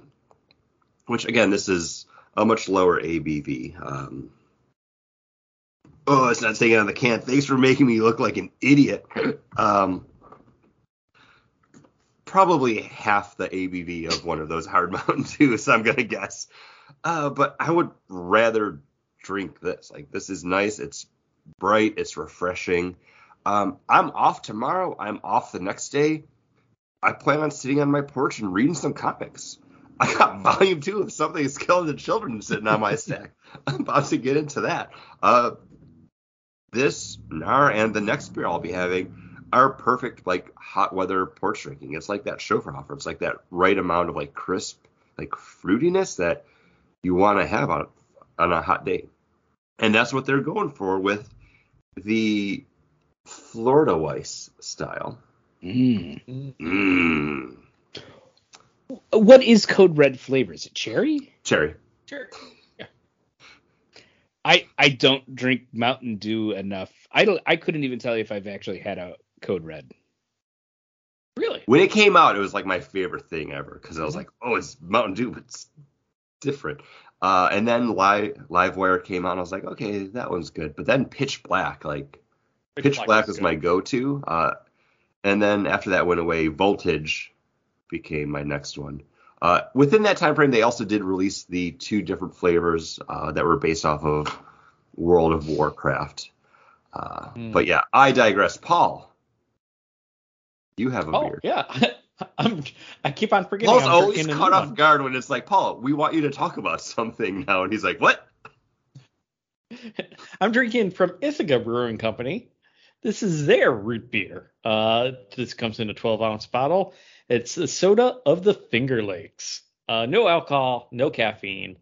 Speaker 1: Which again, this is a much lower ABV. Um, oh, it's not staying on the can. Thanks for making me look like an idiot. Um, probably half the ABV of one of those hard Mountain Dews, I'm gonna guess. Uh, but I would rather drink this. Like this is nice. It's bright. It's refreshing. Um, I'm off tomorrow. I'm off the next day. I plan on sitting on my porch and reading some comics. I got volume two of Something is Killing the Children sitting on my stack. I'm about to get into that. Uh, this Nar and the next beer I'll be having are perfect like hot weather porch drinking. It's like that Schöfferhofer. It's like that right amount of like crisp, like fruitiness that you want to have on on a hot day. And that's what they're going for with the Florida Weisse style.
Speaker 2: Mm.
Speaker 1: Mmm.
Speaker 2: What is Code Red flavor? Is it cherry?
Speaker 1: Cherry.
Speaker 3: Sure.
Speaker 2: I I don't drink Mountain Dew enough. I don't. I couldn't even tell you if I've actually had a Code Red.
Speaker 3: Really?
Speaker 1: When it came out, it was like my favorite thing ever because I was like, oh, it's Mountain Dew, but it's different. Uh, and then Live Livewire came out. I was like, okay, that one's good. But then Pitch Black, like Pitch, Black, was
Speaker 3: good.
Speaker 1: my go-to. Uh, and then after that went away, Voltage became my next one. Uh, within that time frame, they also did release the two different flavors uh, that were based off of World of Warcraft. Uh,
Speaker 3: Hmm.
Speaker 1: But yeah, I digress. Paul, you have a
Speaker 3: Oh
Speaker 1: beer.
Speaker 3: yeah, I'm. I keep on forgetting.
Speaker 1: Paul's
Speaker 3: I'm
Speaker 1: always caught off
Speaker 3: one.
Speaker 1: guard when it's like, Paul, we want you to talk about something now, and he's like, what?
Speaker 3: I'm drinking from Ithaca Brewing Company. This is their root beer. Uh, this comes in a 12 ounce bottle. It's the soda of the Finger Lakes. Uh, no alcohol, no caffeine.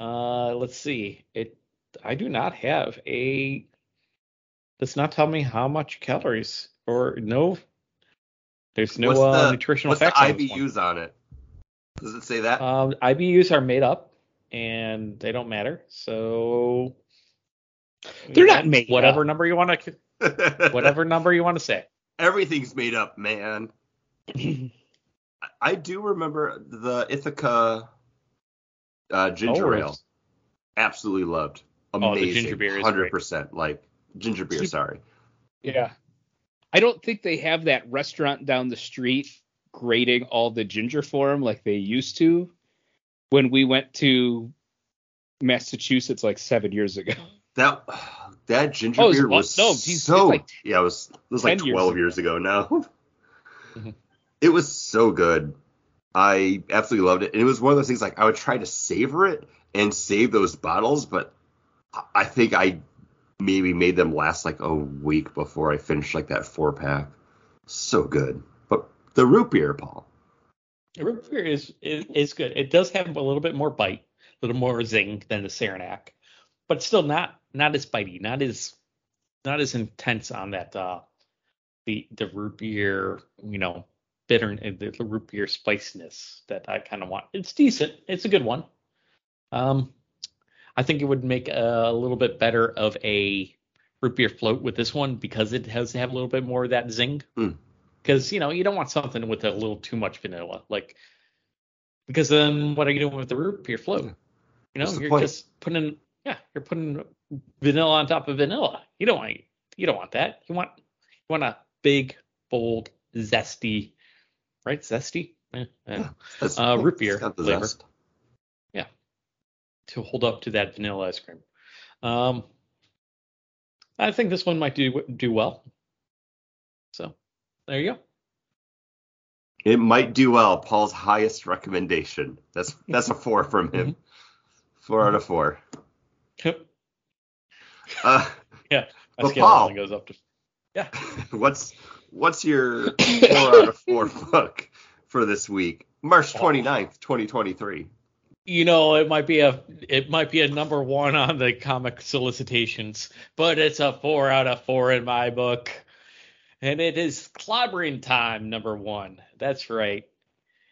Speaker 3: Uh, let's see. It. I do not have a. Does not tell me how much calories or no. There's no
Speaker 1: what's
Speaker 3: uh, nutritional
Speaker 1: what's
Speaker 3: facts on this.
Speaker 1: IBUs on it? Does it say that?
Speaker 3: Um, IBUs are made up and they don't matter. So
Speaker 2: They're not made
Speaker 3: whatever
Speaker 2: up.
Speaker 3: number you want to whatever number you want to say.
Speaker 1: Everything's made up, man. I- I do remember the Ithaca uh, ginger
Speaker 3: Oh,
Speaker 1: ale. Absolutely loved. Amazing.
Speaker 3: Oh, the ginger beer is
Speaker 1: Hundred
Speaker 3: great.
Speaker 1: percent. Like ginger beer. Sorry.
Speaker 2: Yeah. I don't think they have that restaurant down the street grading all the ginger for 'em like they used to when we went to Massachusetts like seven years ago.
Speaker 1: That that ginger
Speaker 2: Oh, was
Speaker 1: beer was
Speaker 2: no, geez,
Speaker 1: so
Speaker 2: like
Speaker 1: yeah, it was it was like
Speaker 2: 10 years
Speaker 1: twelve
Speaker 2: ago.
Speaker 1: years ago now.
Speaker 3: Mhm.
Speaker 1: It was so good. I absolutely loved it. And it was one of those things like I would try to savor it and save those bottles, but I think I maybe made them last like a week before I finished like that four pack. So good. But the root beer, Paul.
Speaker 3: Root beer is, is good. It does have a little bit more bite, a little more zing than the Saranac, but still not not as bitey, not as not as intense on that uh the the root beer, you know, bitter the, the root beer spiciness that I kind of want. It's decent. It's a good one. Um, I think it would make a, little bit better of a root beer float with this one because it has to have a little bit more of that zing.
Speaker 1: Mm.
Speaker 3: Because you know you don't want something with a little too much vanilla, like because then what are you doing with the root beer float?
Speaker 1: Yeah.
Speaker 3: You know, you're
Speaker 1: point?
Speaker 3: just putting yeah, you're putting vanilla on top of vanilla. You don't want you don't want that. You want you want a big, bold, zesty, right? Zesty. Eh, eh,
Speaker 1: Yeah,
Speaker 3: Uh, root beer flavor.
Speaker 1: zest.
Speaker 3: To hold up to that vanilla ice cream. Um, I think this one might do do well. So there you go.
Speaker 1: It might do well. Paul's highest recommendation. That's that's a four from him.
Speaker 3: Mm-hmm.
Speaker 1: Four out of four.
Speaker 3: go.
Speaker 1: Uh,
Speaker 3: My
Speaker 1: But
Speaker 3: scale
Speaker 1: Paul-
Speaker 3: goes up to yeah.
Speaker 1: what's what's your four out of four book for this week? March 29th, 2023.
Speaker 3: You know, it might be a it might be a number one on the comic solicitations, but it's a four out of four in my book. And it is clobbering time number one. That's right.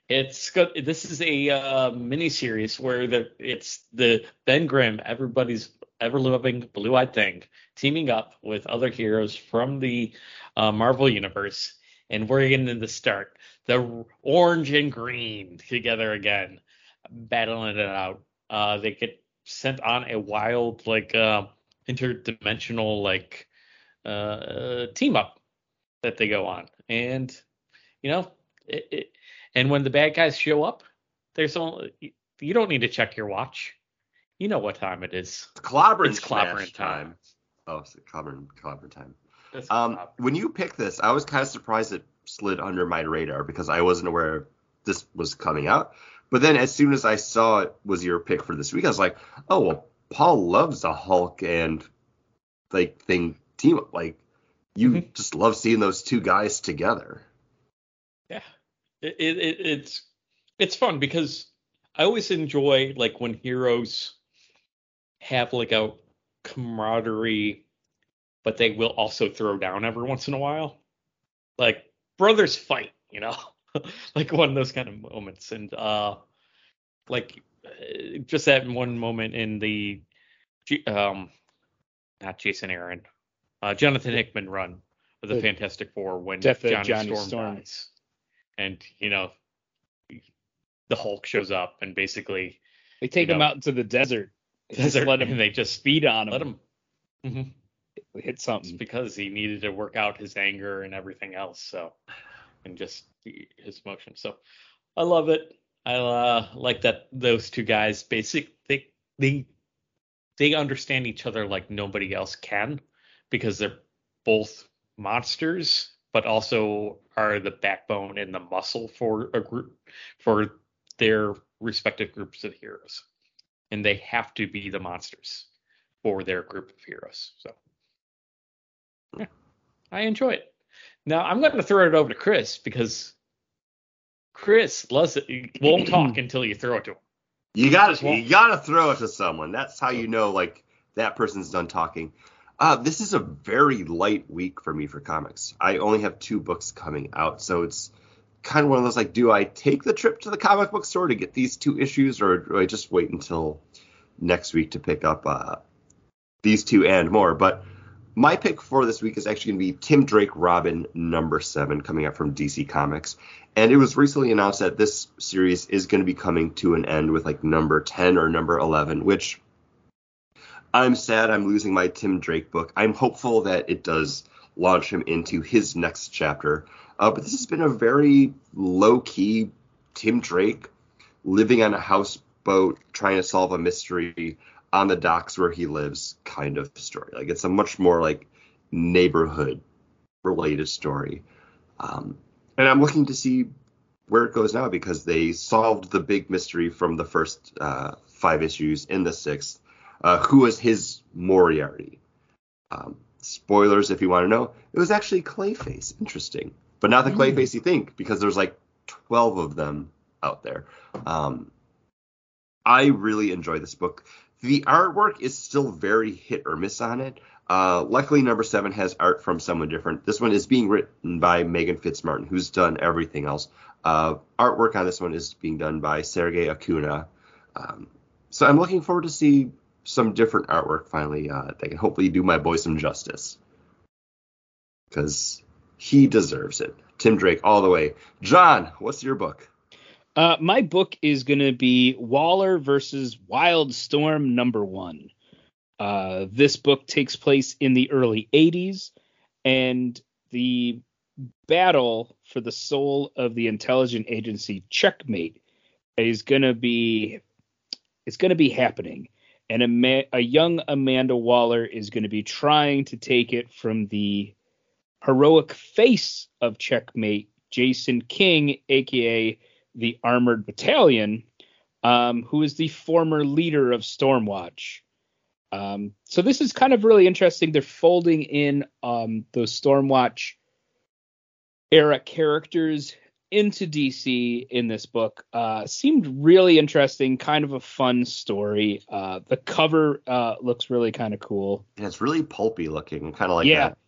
Speaker 3: It's good. This is a uh, mini series where the it's the Ben Grimm, everybody's ever loving blue eyed thing, teaming up with other heroes from the uh, Marvel universe, and we're getting to start the orange and green together again, battling it out. Uh, they get sent on a wild like uh, interdimensional like uh, team up that they go on, and you know, it, it, and when the bad guys show up, there's only you don't need to check your watch. You know what time it is.
Speaker 1: It's clobbering
Speaker 3: It's clobbering time.
Speaker 1: Oh, it's clobbering clobber time. Um, when you picked this, I was kind of surprised it slid under my radar because I wasn't aware this was coming out. But then as soon as I saw it was your pick for this week, I was like, oh well, Paul loves the Hulk and like thing team up. Like you
Speaker 3: Mhm.
Speaker 1: just love seeing those two guys together.
Speaker 3: Yeah, it, it it's it's fun because I always enjoy like when heroes have like a camaraderie, but they will also throw down every once in a while. Like brothers fight, you know, like one of those kind of moments, and uh, like uh, just that one moment in the um, not Jason Aaron, uh, Jonathan Hickman run of the
Speaker 2: The
Speaker 3: Fantastic Four when Johnny,
Speaker 2: Johnny
Speaker 3: Storm,
Speaker 2: Storm.
Speaker 3: dies, and you know the Hulk shows up and basically
Speaker 2: They take
Speaker 3: You
Speaker 2: him
Speaker 3: know.
Speaker 2: out into the desert.
Speaker 3: Desert,
Speaker 2: let him
Speaker 3: and they just
Speaker 2: feed on him.
Speaker 3: let him. Mhm.
Speaker 2: hit
Speaker 3: It's
Speaker 2: something.
Speaker 3: because he needed to work out his anger and everything else. So, and just his emotions. So, I love it. I uh, like that those two guys basic they they they understand each other like nobody else can because they're both monsters, but also are the backbone and the muscle for a group for their respective groups of heroes, and they have to be the monsters for their group of heroes. So. Yeah, I enjoy it. Now I'm going to throw it over to Chris because Chris loves it. Won't talk until you throw it to him.
Speaker 1: You gotta you gotta throw it to someone. That's how you know like that person's done talking. Uh, this is a very light week for me for comics. I only have two books coming out, so it's kind of one of those like, do I take the trip to the comic book store to get these two issues, or do I just wait until next week to pick up uh, these two and more? But my pick for this week is actually going to be Tim Drake Robin number seven coming out from DC Comics. And it was recently announced that this series is going to be coming to an end with like number 10 or number 11, which I'm sad I'm losing my Tim Drake book. I'm hopeful that it does launch him into his next chapter. Uh, but this has been a very low key Tim Drake living on a houseboat trying to solve a mystery on the docks where he lives kind of story. Like it's a much more like neighborhood related story. Um, and I'm looking to see where it goes now because they solved the big mystery from the first uh, five issues in the sixth. Uh, who was his Moriarty? Um, spoilers if you want to know. It was actually Clayface. Interesting, but not the Clayface you think because there's like 12 of them out there. Um, I really enjoy this book. The artwork is still very hit or miss on it. Uh, luckily, number seven has art from someone different. This one is being written by Meghan Fitzmartin, who's done everything else. Uh, artwork on this one is being done by Sergei Acuna. Um, so I'm looking forward to see some different artwork finally uh, that can hopefully do my boy some justice. Because he deserves it. Tim Drake all the way. John, what's your book?
Speaker 2: Uh, my book is going to be Waller versus Wildstorm number one. Uh, this book takes place in the early 80s, and the battle for the soul of the intelligent agency Checkmate is going to be it's going to be happening. And a, ma- a young Amanda Waller is going to be trying to take it from the heroic face of Checkmate, Jason King, aka the Armored Battalion, um, who is the former leader of Stormwatch. Um, so this is kind of really interesting. They're folding in um, those Stormwatch era characters into DC in this book. Uh, seemed really interesting, kind of a fun story. Uh, the cover uh, looks really kind of cool.
Speaker 1: And it's really pulpy looking, kind of like
Speaker 2: yeah,
Speaker 1: that.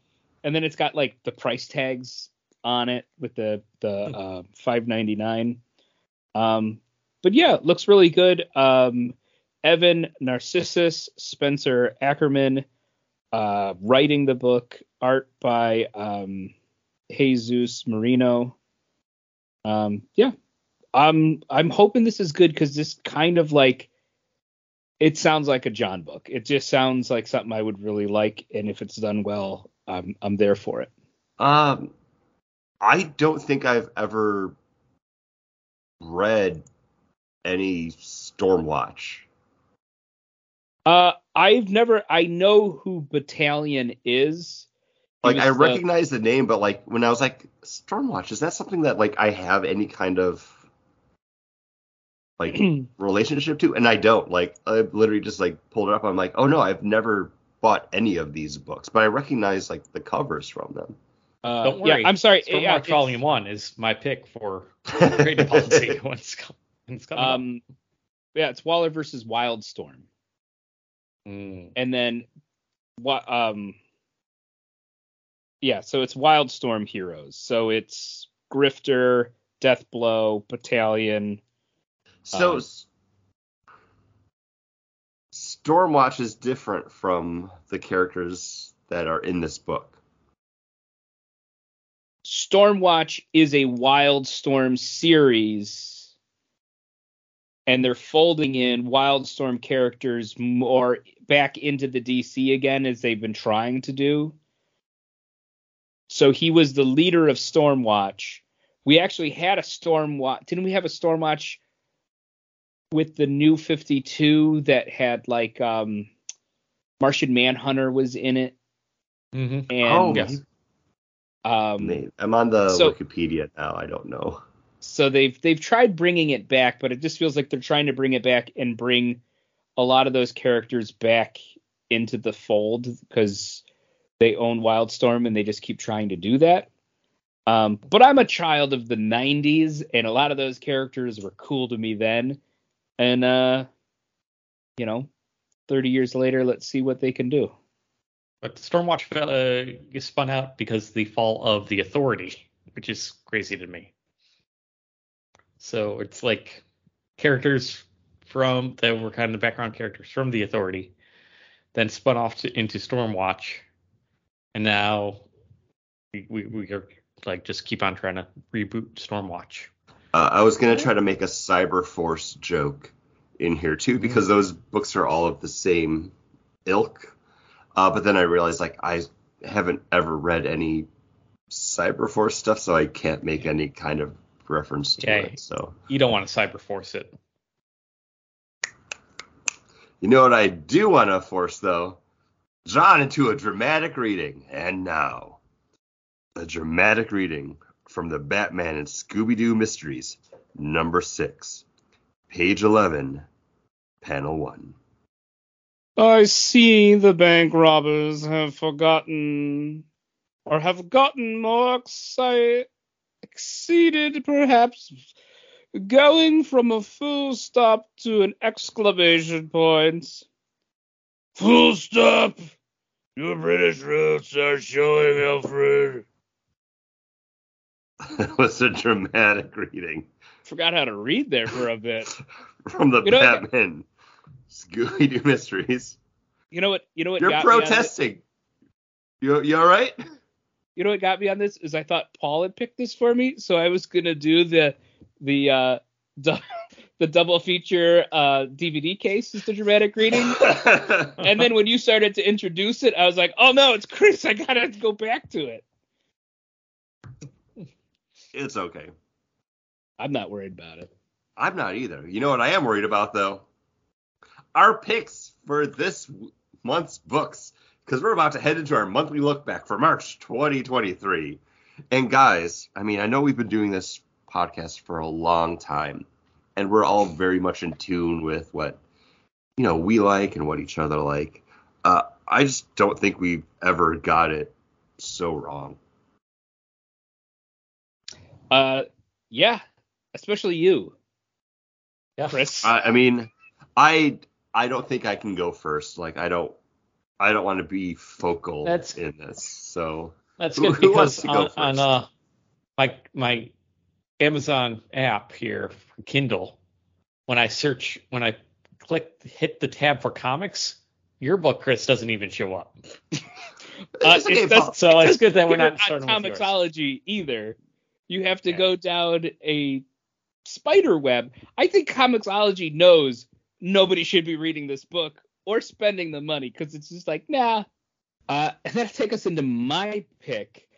Speaker 2: and then it's got like the price tags on it with the the uh, 5.99. Um, but yeah, looks really good. Um, Evan Narcisse, Spencer Ackerman, uh, writing the book, art by um, Jesus Merino. Um, yeah, I'm I'm hoping this is good because this kind of like it sounds like a John book. It just sounds like something I would really like, and if it's done well, I'm I'm there for it.
Speaker 1: Um, I don't think I've ever read any Stormwatch.
Speaker 2: Uh, I've never. I know who Battalion is. He
Speaker 1: Like I
Speaker 2: the-
Speaker 1: recognize the name, but like when I was like Stormwatch, is that something that like I have any kind of like relationship to? And I don't. Like I literally just like pulled it up. I'm like, oh no, I've never bought any of these books, but I recognize like the covers from them.
Speaker 2: Uh,
Speaker 3: Don't worry.
Speaker 2: Yeah, I'm sorry.
Speaker 3: Stormwatch
Speaker 2: yeah, it's-
Speaker 3: Volume One is my pick for trade policy when it's, com- when it's coming. up.
Speaker 2: Um, yeah, it's Waller versus Wildstorm,
Speaker 3: Mm.
Speaker 2: and then what? Um, yeah, so it's Wildstorm heroes. So it's Grifter, Deathblow, Battalion.
Speaker 1: So
Speaker 2: Um,
Speaker 1: Stormwatch is different from the characters that are in this book.
Speaker 2: Stormwatch is a Wildstorm series and they're folding in Wildstorm characters more back into the DC again as they've been trying to do. So he was the leader of Stormwatch. We actually had a Stormwatch. Didn't we have a Stormwatch with the new 52 that had like um Martian Manhunter was in it?
Speaker 3: Mm-hmm.
Speaker 2: And
Speaker 1: Oh,
Speaker 3: Yes.
Speaker 2: Um
Speaker 1: I'm on the
Speaker 2: So-
Speaker 1: Wikipedia now. I don't know.
Speaker 2: so they've they've tried bringing it back, but it just feels like they're trying to bring it back and bring a lot of those characters back into the fold because they own Wildstorm and they just keep trying to do that. Um, but I'm a child of the 90s, and a lot of those characters were cool to me then. And uh, you know, 30 years later, let's see what they can do.
Speaker 3: But Stormwatch uh, is spun out because the fall of the Authority, which is crazy to me. So it's like characters from that were kind of the background characters from the Authority, then spun off to, into Stormwatch, and now we, we we are like just keep on trying to reboot Stormwatch.
Speaker 1: Uh, I was gonna try to make a Cyber Force joke in here too because those books are all of the same ilk. Uh, but then I realized like I haven't ever read any Cyber Force stuff, so I can't make any kind of reference to
Speaker 3: Yeah.
Speaker 1: it. So
Speaker 3: You don't want to cyber force it.
Speaker 1: you know what I do want to force though? John into a dramatic reading, and now a dramatic reading from the Batman and Scooby Doo Mysteries, number six, page eleven, panel one.
Speaker 2: I see the bank robbers have forgotten, or have gotten more exci- exceeded, perhaps, going from a full stop to an exclamation point. Full stop! Your British roots are showing, Alfred.
Speaker 1: That was a dramatic reading
Speaker 2: Forgot how to read there for a bit.
Speaker 1: from the
Speaker 2: You know-
Speaker 1: Batman Scooby Doo Mysteries.
Speaker 2: You know what? You know what?
Speaker 1: You're
Speaker 2: got me on this?
Speaker 1: protesting. You you all right?
Speaker 2: You know what got me on this is I thought Paul had picked this for me, so I was gonna do the the uh du- the double feature uh DVD case is the dramatic reading, and then when you started to introduce it, I was like, oh no, it's Chris, I gotta go back to it.
Speaker 1: it's okay.
Speaker 2: I'm not worried about it.
Speaker 1: I'm not either. You know what I am worried about though? Our picks for this month's books because we're about to head into our monthly look back for March 2023. And guys, I mean, I know we've been doing this podcast for a long time and we're all very much in tune with what you know we like and what each other like. Uh, I just don't think we've ever got it so wrong.
Speaker 2: Uh, yeah, especially you,
Speaker 3: Yeah.
Speaker 2: Chris.
Speaker 1: I, I mean, I I don't think I can go first. Like I don't I don't want to be focal
Speaker 3: That's-
Speaker 1: in this. So
Speaker 3: That's
Speaker 1: Who-
Speaker 3: good
Speaker 1: who wants
Speaker 3: because
Speaker 1: to go
Speaker 3: on, on
Speaker 1: first?
Speaker 3: uh my my Amazon app here for Kindle, when I search when I click hit the tab for comics, your book Chris doesn't even show up.
Speaker 2: Uh,
Speaker 1: It's okay,
Speaker 2: it does-
Speaker 3: So it's good that we're not starting with yours.
Speaker 2: Either. You have to
Speaker 3: Yeah.
Speaker 2: go down a spider web. I think Comixology knows nobody should be reading this book or spending the money because it's just like, nah. Uh, and that'll take us into my pick,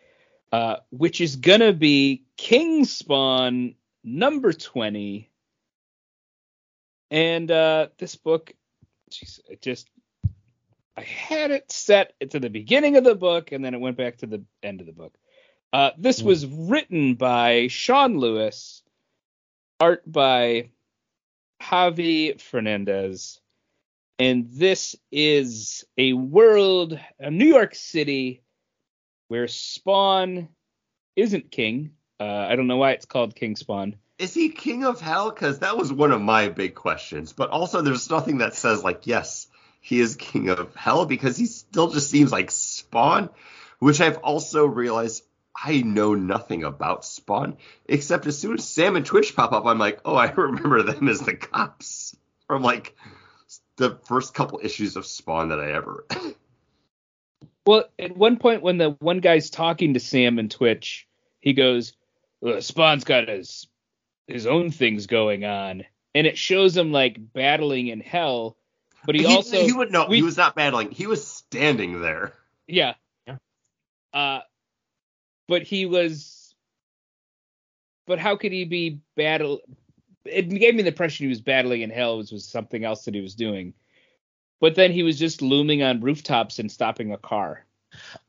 Speaker 2: uh, which is gonna be King Spawn number twenty. And uh, this book, jeez, it just I had it set to the beginning of the book, and then it went back to the end of the book. Uh, this
Speaker 3: Hmm.
Speaker 2: was written by Sean Lewis, art by Javi Fernandez, and this is a world, a New York City, where Spawn isn't king. Uh, I don't know why it's called King Spawn.
Speaker 1: is he king of hell? Because that was one of my big questions. But also, there's nothing that says like yes, he is king of hell because he still just seems like Spawn, which I've also realized I know nothing about Spawn except as soon as Sam and Twitch pop up, I'm like, oh, I remember them as the cops from like the first couple issues of Spawn that I ever. read.
Speaker 2: Well, at one point when the one guy's talking to Sam and Twitch, he goes, "Uh, "Spawn's got his his own things going on," and it shows him like battling in hell, but he, also
Speaker 1: he would no,
Speaker 2: we-
Speaker 1: he was not battling. He was standing there.
Speaker 2: yeah
Speaker 3: Yeah.
Speaker 2: uh, but he was, but how could he be battle? It gave me the impression he was battling in hell, which was something else that he was doing. But then he was just looming on rooftops and stopping a car.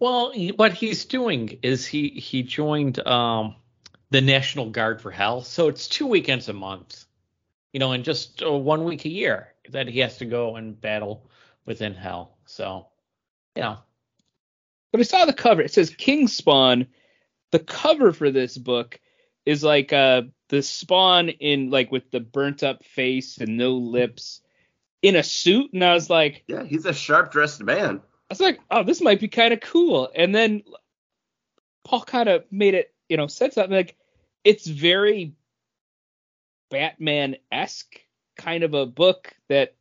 Speaker 3: Well, what he's doing is he he joined um the National Guard for Hell, so it's two weekends a month, you know, and just uh, one week a year that he has to go and battle within Hell. So, you know,
Speaker 2: But I saw the cover. It says King Spawn. The cover for this book is like uh the Spawn in like with the burnt up face and no lips in a suit, and I was like,
Speaker 1: Yeah, he's a sharp dressed man.
Speaker 2: I was like, oh, this might be kind of cool. And then Paul kind of made it, you know, said something like, it's very Batman esque kind of a book that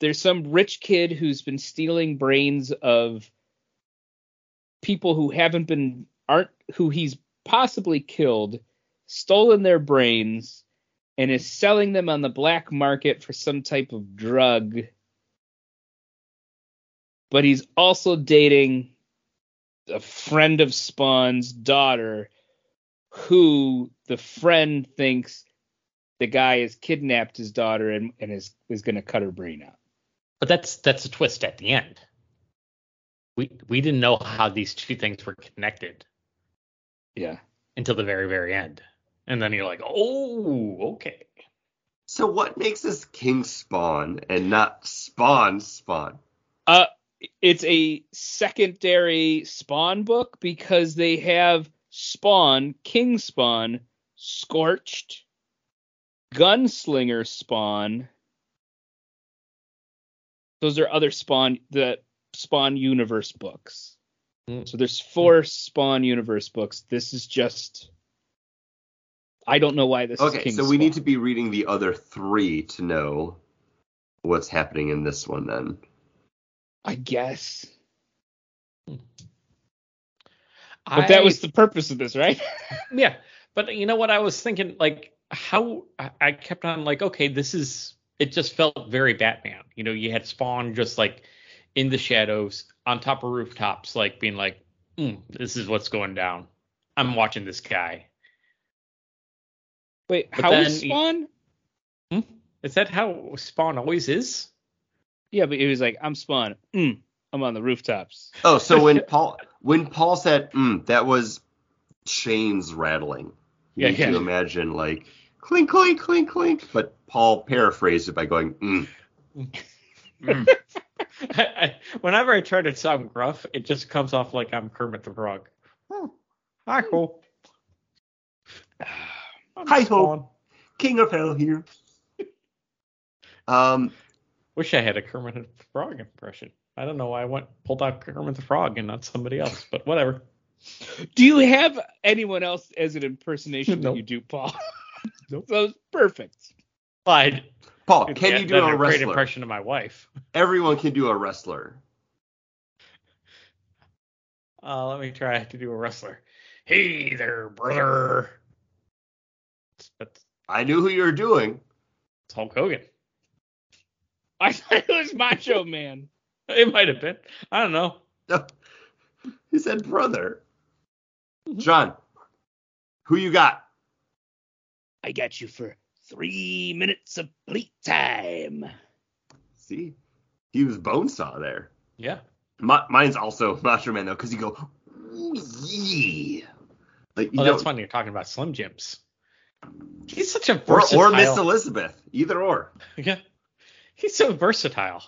Speaker 2: there's some rich kid who's been stealing brains of people who haven't been aren't who he's possibly killed, stolen their brains, and is selling them on the black market for some type of drug but he's also dating a friend of Spawn's daughter, who the friend thinks the guy has kidnapped his daughter and, and is is going to cut her brain out.
Speaker 3: but that's that's a twist at the end. We we didn't know how these two things were connected
Speaker 2: Yeah.
Speaker 3: until the very very end, and then you're like, oh, okay.
Speaker 1: So what makes this King Spawn and not Spawn Spawn?
Speaker 2: Uh, it's a secondary Spawn book because they have Spawn, King Spawn, Scorched, Gunslinger Spawn. Those are other Spawn the Spawn universe books.
Speaker 3: Mm.
Speaker 2: So there's four Spawn universe books. This is just I don't know why this is
Speaker 1: Okay,
Speaker 2: King
Speaker 1: so we
Speaker 2: Spawn.
Speaker 1: need to be reading the other three to know what's happening in this one then.
Speaker 2: I guess. But
Speaker 3: I-
Speaker 2: that was the purpose of this, right?
Speaker 3: Yeah, but you know what I was thinking, like how I- I kept on like, okay, this is it just felt very Batman. You know, you had Spawn just like in the shadows on top of rooftops, like being like, mm, this is what's going down. I'm watching this guy.
Speaker 2: Wait,
Speaker 3: But
Speaker 2: how is
Speaker 3: then-
Speaker 2: Spawn?
Speaker 3: Is that how Spawn always is?
Speaker 2: Yeah, but he was like, I'm Spawn. Mm, I'm on the rooftops.
Speaker 1: Oh, so when Paul when Paul said mm, that was chains rattling. You
Speaker 3: Yeah,
Speaker 1: need
Speaker 3: yeah.
Speaker 1: to imagine like clink clink clink clink, but Paul paraphrased it by going mm.
Speaker 3: I, I, whenever I try to sound gruff, it just comes off like I'm Kermit the Frog. Oh, hi ho.
Speaker 1: Hi ho. King of Hell here. Um,
Speaker 3: Wish I had a Kermit the Frog impression. I don't know why I went pulled out Kermit the Frog and not somebody else, but whatever.
Speaker 2: Do you have anyone else as an impersonation
Speaker 3: Nope.
Speaker 2: that you do, Paul? So it's perfect.
Speaker 3: I
Speaker 1: Paul, can
Speaker 3: yeah,
Speaker 1: you do
Speaker 3: then
Speaker 1: a
Speaker 3: great impression of my wife?
Speaker 1: Everyone can do a wrestler.
Speaker 3: Uh, let me try to do a wrestler. Hey there, brother. It's, it's
Speaker 1: I knew who you were doing.
Speaker 3: It's Hulk Hogan.
Speaker 2: I thought it was Macho Man.
Speaker 3: It might have been. I don't know.
Speaker 1: No. He said brother. John, who you got?
Speaker 2: I got you for three minutes of playtime.
Speaker 1: See, he was Bonesaw there.
Speaker 3: Yeah.
Speaker 1: Mi- mine's also Macho Man though, because you go, ooh, yeah. Like you
Speaker 3: Oh,
Speaker 1: know,
Speaker 3: that's funny. You're talking about Slim Jims. He's such a
Speaker 1: or,
Speaker 3: versatile.
Speaker 1: or Miss Elizabeth, either or.
Speaker 3: Yeah. He's so versatile.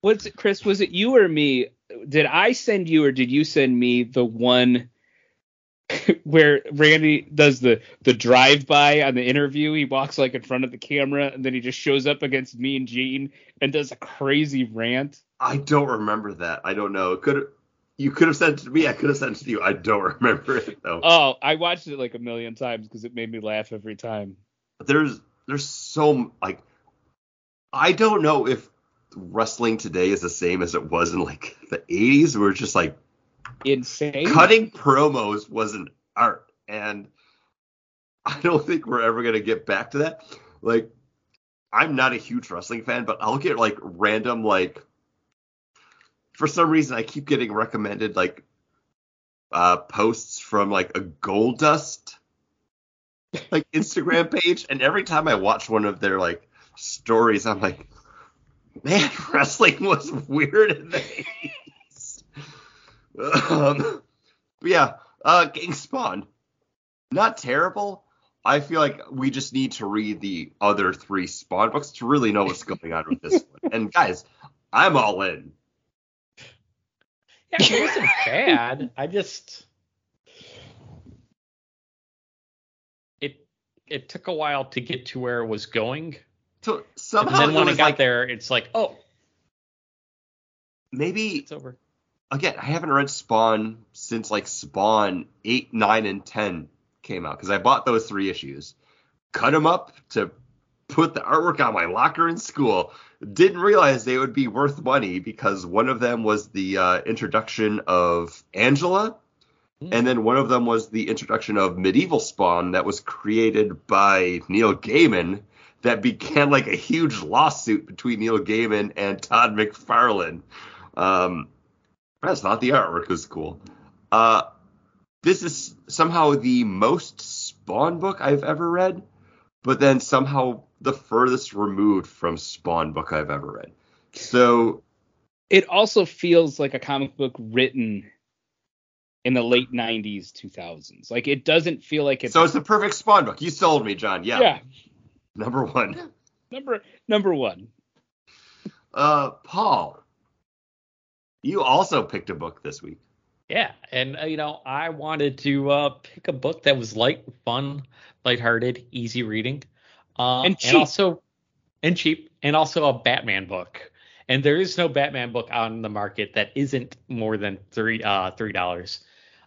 Speaker 2: What's it, Chris? Was it you or me? Did I send you or did you send me the one where Randy does the the drive by on the interview? He walks like in front of the camera and then he just shows up against me and Gene and does a crazy rant.
Speaker 1: I don't remember that. I don't know. Could you could have sent it to me? I could have sent it to you. I don't remember it though.
Speaker 2: Oh, I watched it like a million times because it made me laugh every time.
Speaker 1: there's there's so like I don't know if wrestling today is the same as it was in like the 80s where it's just like
Speaker 2: Insane.
Speaker 1: cutting promos was an art and I don't think we're ever going to get back to that. Like I'm not a huge wrestling fan, but I'll get like random like for some reason I keep getting recommended like uh posts from like a Gold Dust like Instagram page, and every time I watch one of their like stories, I'm like, man, wrestling was weird in the 80s. Um, but yeah, uh, getting spawned, not terrible. I feel like we just need to read the other three Spawn books to really know what's going on with this one. And guys, I'm all in.
Speaker 3: Yeah, it wasn't bad. I just it it took a while to get to where it was going.
Speaker 1: So
Speaker 3: And
Speaker 1: somehow
Speaker 3: then
Speaker 1: it
Speaker 3: when I
Speaker 1: was
Speaker 3: got
Speaker 1: like
Speaker 3: there, it's like, oh,
Speaker 1: maybe
Speaker 3: it's over.
Speaker 1: Again, I haven't read Spawn since like Spawn 8, 9, and 10 came out because I bought those three issues, cut them up to put the artwork on my locker in school. Didn't realize they would be worth money because one of them was the uh, introduction of Angela,
Speaker 3: Hmm.
Speaker 1: and then one of them was the introduction of Medieval Spawn that was created by Neil Gaiman. That began like a huge lawsuit between Neil Gaiman and Todd McFarlane. Um, I not the artwork was cool. Uh, this is somehow the most Spawn book I've ever read, but then somehow the furthest removed from Spawn book I've ever read. So
Speaker 2: It also feels like a comic book written in the late 90s, 2000s. Like it doesn't feel like it's
Speaker 1: so it's the perfect Spawn book. You sold me, John. Yeah.
Speaker 2: yeah.
Speaker 1: Number one.
Speaker 2: Number number 1.
Speaker 1: Uh, Paul, you also picked a book this week.
Speaker 3: Yeah, and uh, you know, I wanted to uh, pick a book that was light, fun, lighthearted, easy reading, uh,
Speaker 2: And cheap.
Speaker 3: also and cheap, and also a Batman book. And there is no Batman book on the market that isn't more than three uh, three dollars.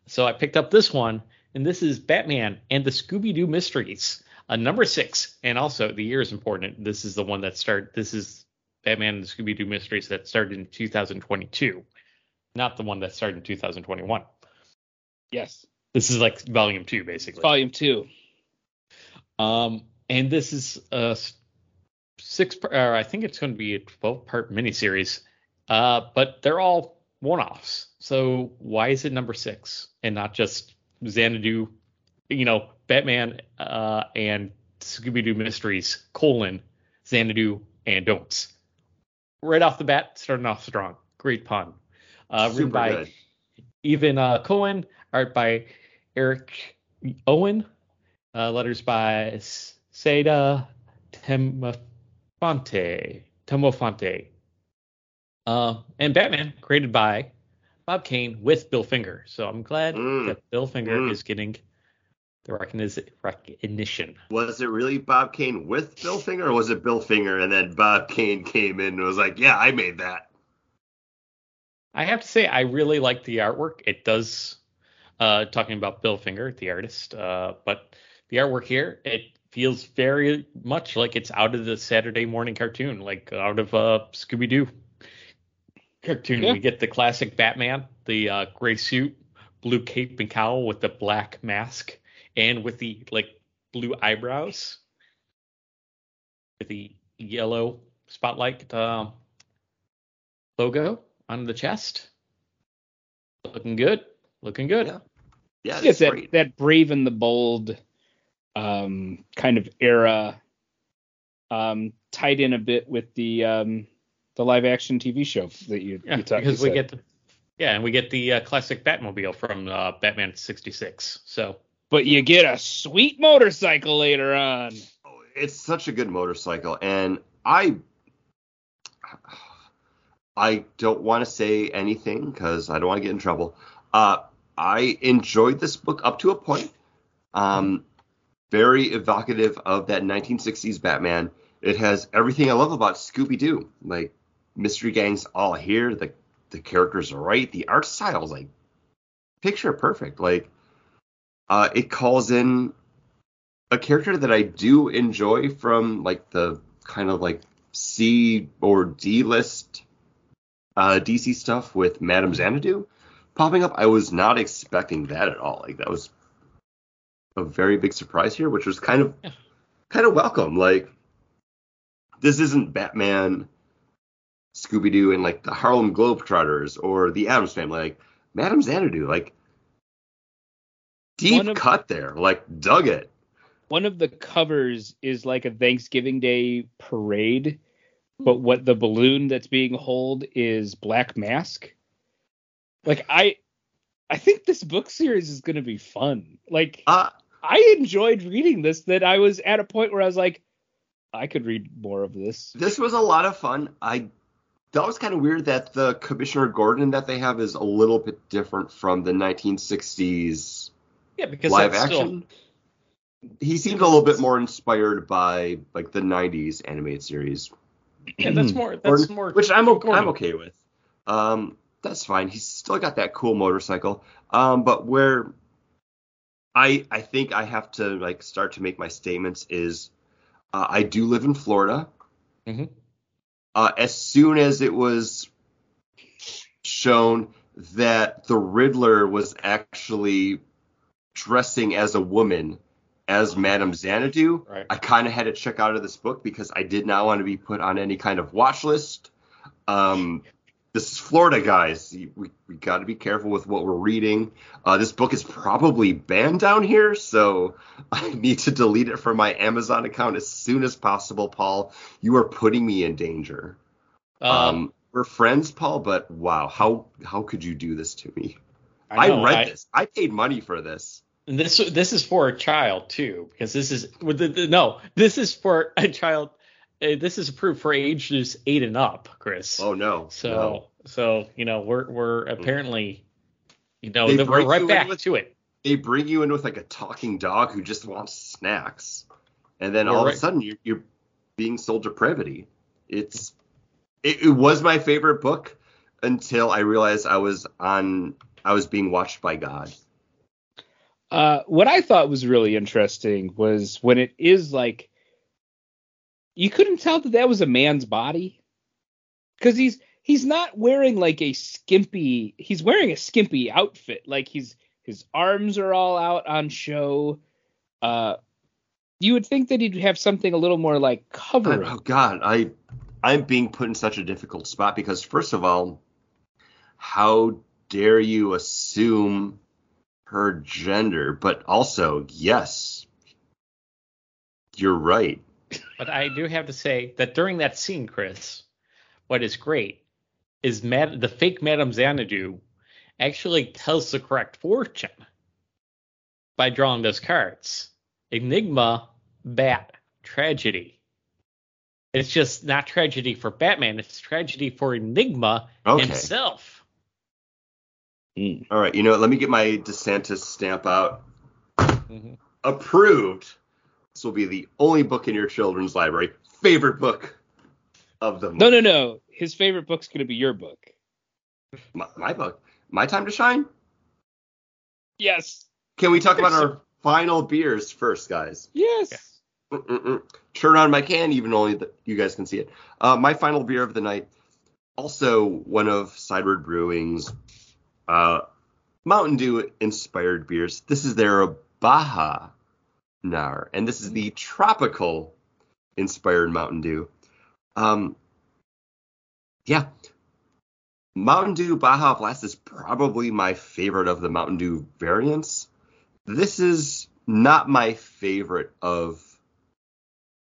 Speaker 3: So I picked up this one, and this is Batman and the Scooby Doo Mysteries, uh, number six. And also the year is important. This is the one that started. This is Batman and the Scooby Doo Mysteries that started in 2022, not the one that started in 2021.
Speaker 2: Yes.
Speaker 3: This is like volume two, basically.
Speaker 2: Volume 2.
Speaker 3: Um, and this is a six, or I think it's going to be a 12 part miniseries. Uh, but they're all one offs. So why is it number six and not just Xanadu, you know, Batman uh, and Scooby Doo Mysteries, colon, Xanadu and Don'ts? Right off the bat, starting off strong. Great pun. Uh, written by
Speaker 1: good.
Speaker 3: Ivan uh, Cohen, art by Eric Owen, uh, letters by Saida Temofonte. Temofonte. Uh, and Batman, created by Bob Kane with Bill Finger. So I'm glad
Speaker 1: Mm.
Speaker 3: that Bill Finger
Speaker 1: Mm.
Speaker 3: is getting the recogniz- recognition.
Speaker 1: Was it really Bob Kane with Bill Finger, or was it Bill Finger and then Bob Kane came in and was like, "Yeah, I made that."
Speaker 3: I have to say, I really like the artwork. It does, uh, talking about Bill Finger, the artist, uh, but the artwork here, it feels very much like it's out of the Saturday morning cartoon, like out of uh, Scooby Doo cartoon.
Speaker 2: Yeah.
Speaker 3: We get the classic Batman, the uh, gray suit, blue cape and cowl with the black mask, and with the like blue eyebrows, with the yellow spotlight um, logo on the chest. Looking good. Looking good.
Speaker 1: Yeah. Yeah,
Speaker 2: It's
Speaker 1: it's
Speaker 2: that,
Speaker 1: great.
Speaker 2: that brave and the bold um, kind of era um, tied in a bit with the um, the live action TV show that you,
Speaker 3: Yeah,
Speaker 2: you talked
Speaker 3: because we get the yeah, and we get the uh, classic Batmobile from uh, Batman '66. So
Speaker 2: but you get a sweet motorcycle later on.
Speaker 1: Oh, it's such a good motorcycle and i i don't want to say anything because i don't want to get in trouble uh i enjoyed this book up to a point um very evocative of that 1960s batman it has everything i love about scooby-doo like mystery gangs all here the the characters are right the art style is like picture perfect like uh it calls in a character that I do enjoy from like the kind of like C or D list uh, DC stuff with Madame Xanadu popping up. I was not expecting that at all. Like that was a very big surprise here, which was kind of
Speaker 3: Yeah.
Speaker 1: kind of welcome. Like this isn't Batman, Scooby Doo, and like the Harlem Globetrotters or the Addams Family. Like Madame Xanadu, like deep
Speaker 2: of-
Speaker 1: cut there, like dug it.
Speaker 2: One of the covers is like a Thanksgiving Day parade, but what the balloon that's being held is Black Mask. Like I I think this book series is going to be fun. Like
Speaker 1: Uh,
Speaker 2: I enjoyed reading this that I was at a point where I was like I could read more of this.
Speaker 1: this was a lot of fun. I that was kind of weird that the Commissioner Gordon that they have is a little bit different from the 1960s
Speaker 3: Yeah, because
Speaker 1: live
Speaker 3: that's still-
Speaker 1: action. He seemed a little bit more inspired by like the 90s animated series.
Speaker 3: yeah, that's more. That's
Speaker 1: Gordon,
Speaker 3: more.
Speaker 1: which I'm okay, I'm okay with. Um, that's fine. He's still got that cool motorcycle. Um, but where I I think I have to like start to make my statements is uh, I do live in Florida.
Speaker 3: Mhm.
Speaker 1: Uh, as soon as it was shown that the Riddler was actually dressing as a woman as Madame Xanadu,
Speaker 3: Right.
Speaker 1: I kind of had to check out of this book because I did not want to be put on any kind of watch list. Um, this is Florida, guys. We, we got to be careful with what we're reading. Uh, this book is probably banned down here, so I need to delete it from my Amazon account as soon as possible, Paul. You are putting me in danger.
Speaker 3: Um,
Speaker 1: Um, we're friends, Paul, but wow, how how could you do this to me? I,
Speaker 3: know,
Speaker 1: read
Speaker 3: I-
Speaker 1: this. I paid money for this.
Speaker 3: And this this is for a child too, because this is with the, the- no, this is for a child. Uh, this is approved for ages eight and up, Chris.
Speaker 1: Oh no.
Speaker 3: so
Speaker 1: no.
Speaker 3: so you know we're we're apparently you know
Speaker 1: They
Speaker 3: we're right back
Speaker 1: with-
Speaker 3: to it.
Speaker 1: they bring you in with like a talking dog who just wants snacks, and then
Speaker 3: You're
Speaker 1: all of a sudden you're, you're being sold depravity. It's it, it was my favorite book until I realized I was on I was being watched by God.
Speaker 2: Uh, what I thought was really interesting was when it is like you couldn't tell that that was a man's body. Because he's he's not wearing like a skimpy he's wearing a skimpy outfit. Like he's his arms are all out on show. Uh you would think that he'd have something a little more like covering.
Speaker 1: Oh God, I I'm being put in such a difficult spot because first of all, how dare you assume her gender? But also, yes, you're right.
Speaker 3: But I do have to say that during that scene, Chris, what is great is Mad- the fake Madame Xanadu actually tells the correct fortune by drawing those cards. Enigma, Bat, Tragedy. It's just not tragedy for Batman, it's tragedy for Enigma
Speaker 1: Okay.
Speaker 3: himself.
Speaker 2: Mm.
Speaker 1: All right, you know what? Let me get my DeSantis stamp out.
Speaker 3: Mhm.
Speaker 1: Approved. This will be the only book in your children's library. Favorite book of the
Speaker 2: no no no his favorite book's going to be your book
Speaker 1: my, my book. My time to shine.
Speaker 2: yes
Speaker 1: Can we talk about our final beers first, guys?
Speaker 2: yes
Speaker 1: Mm-mm-mm. Turn on my can, even only that you guys can see it. Uh, my final beer of the night, also one of Sideward Brewing's uh, Mountain Dew inspired beers. This is their Baja Nar, and this is the tropical inspired Mountain Dew. Um, yeah, Mountain Dew Baja Blast is probably my favorite of the Mountain Dew variants. This is not my favorite of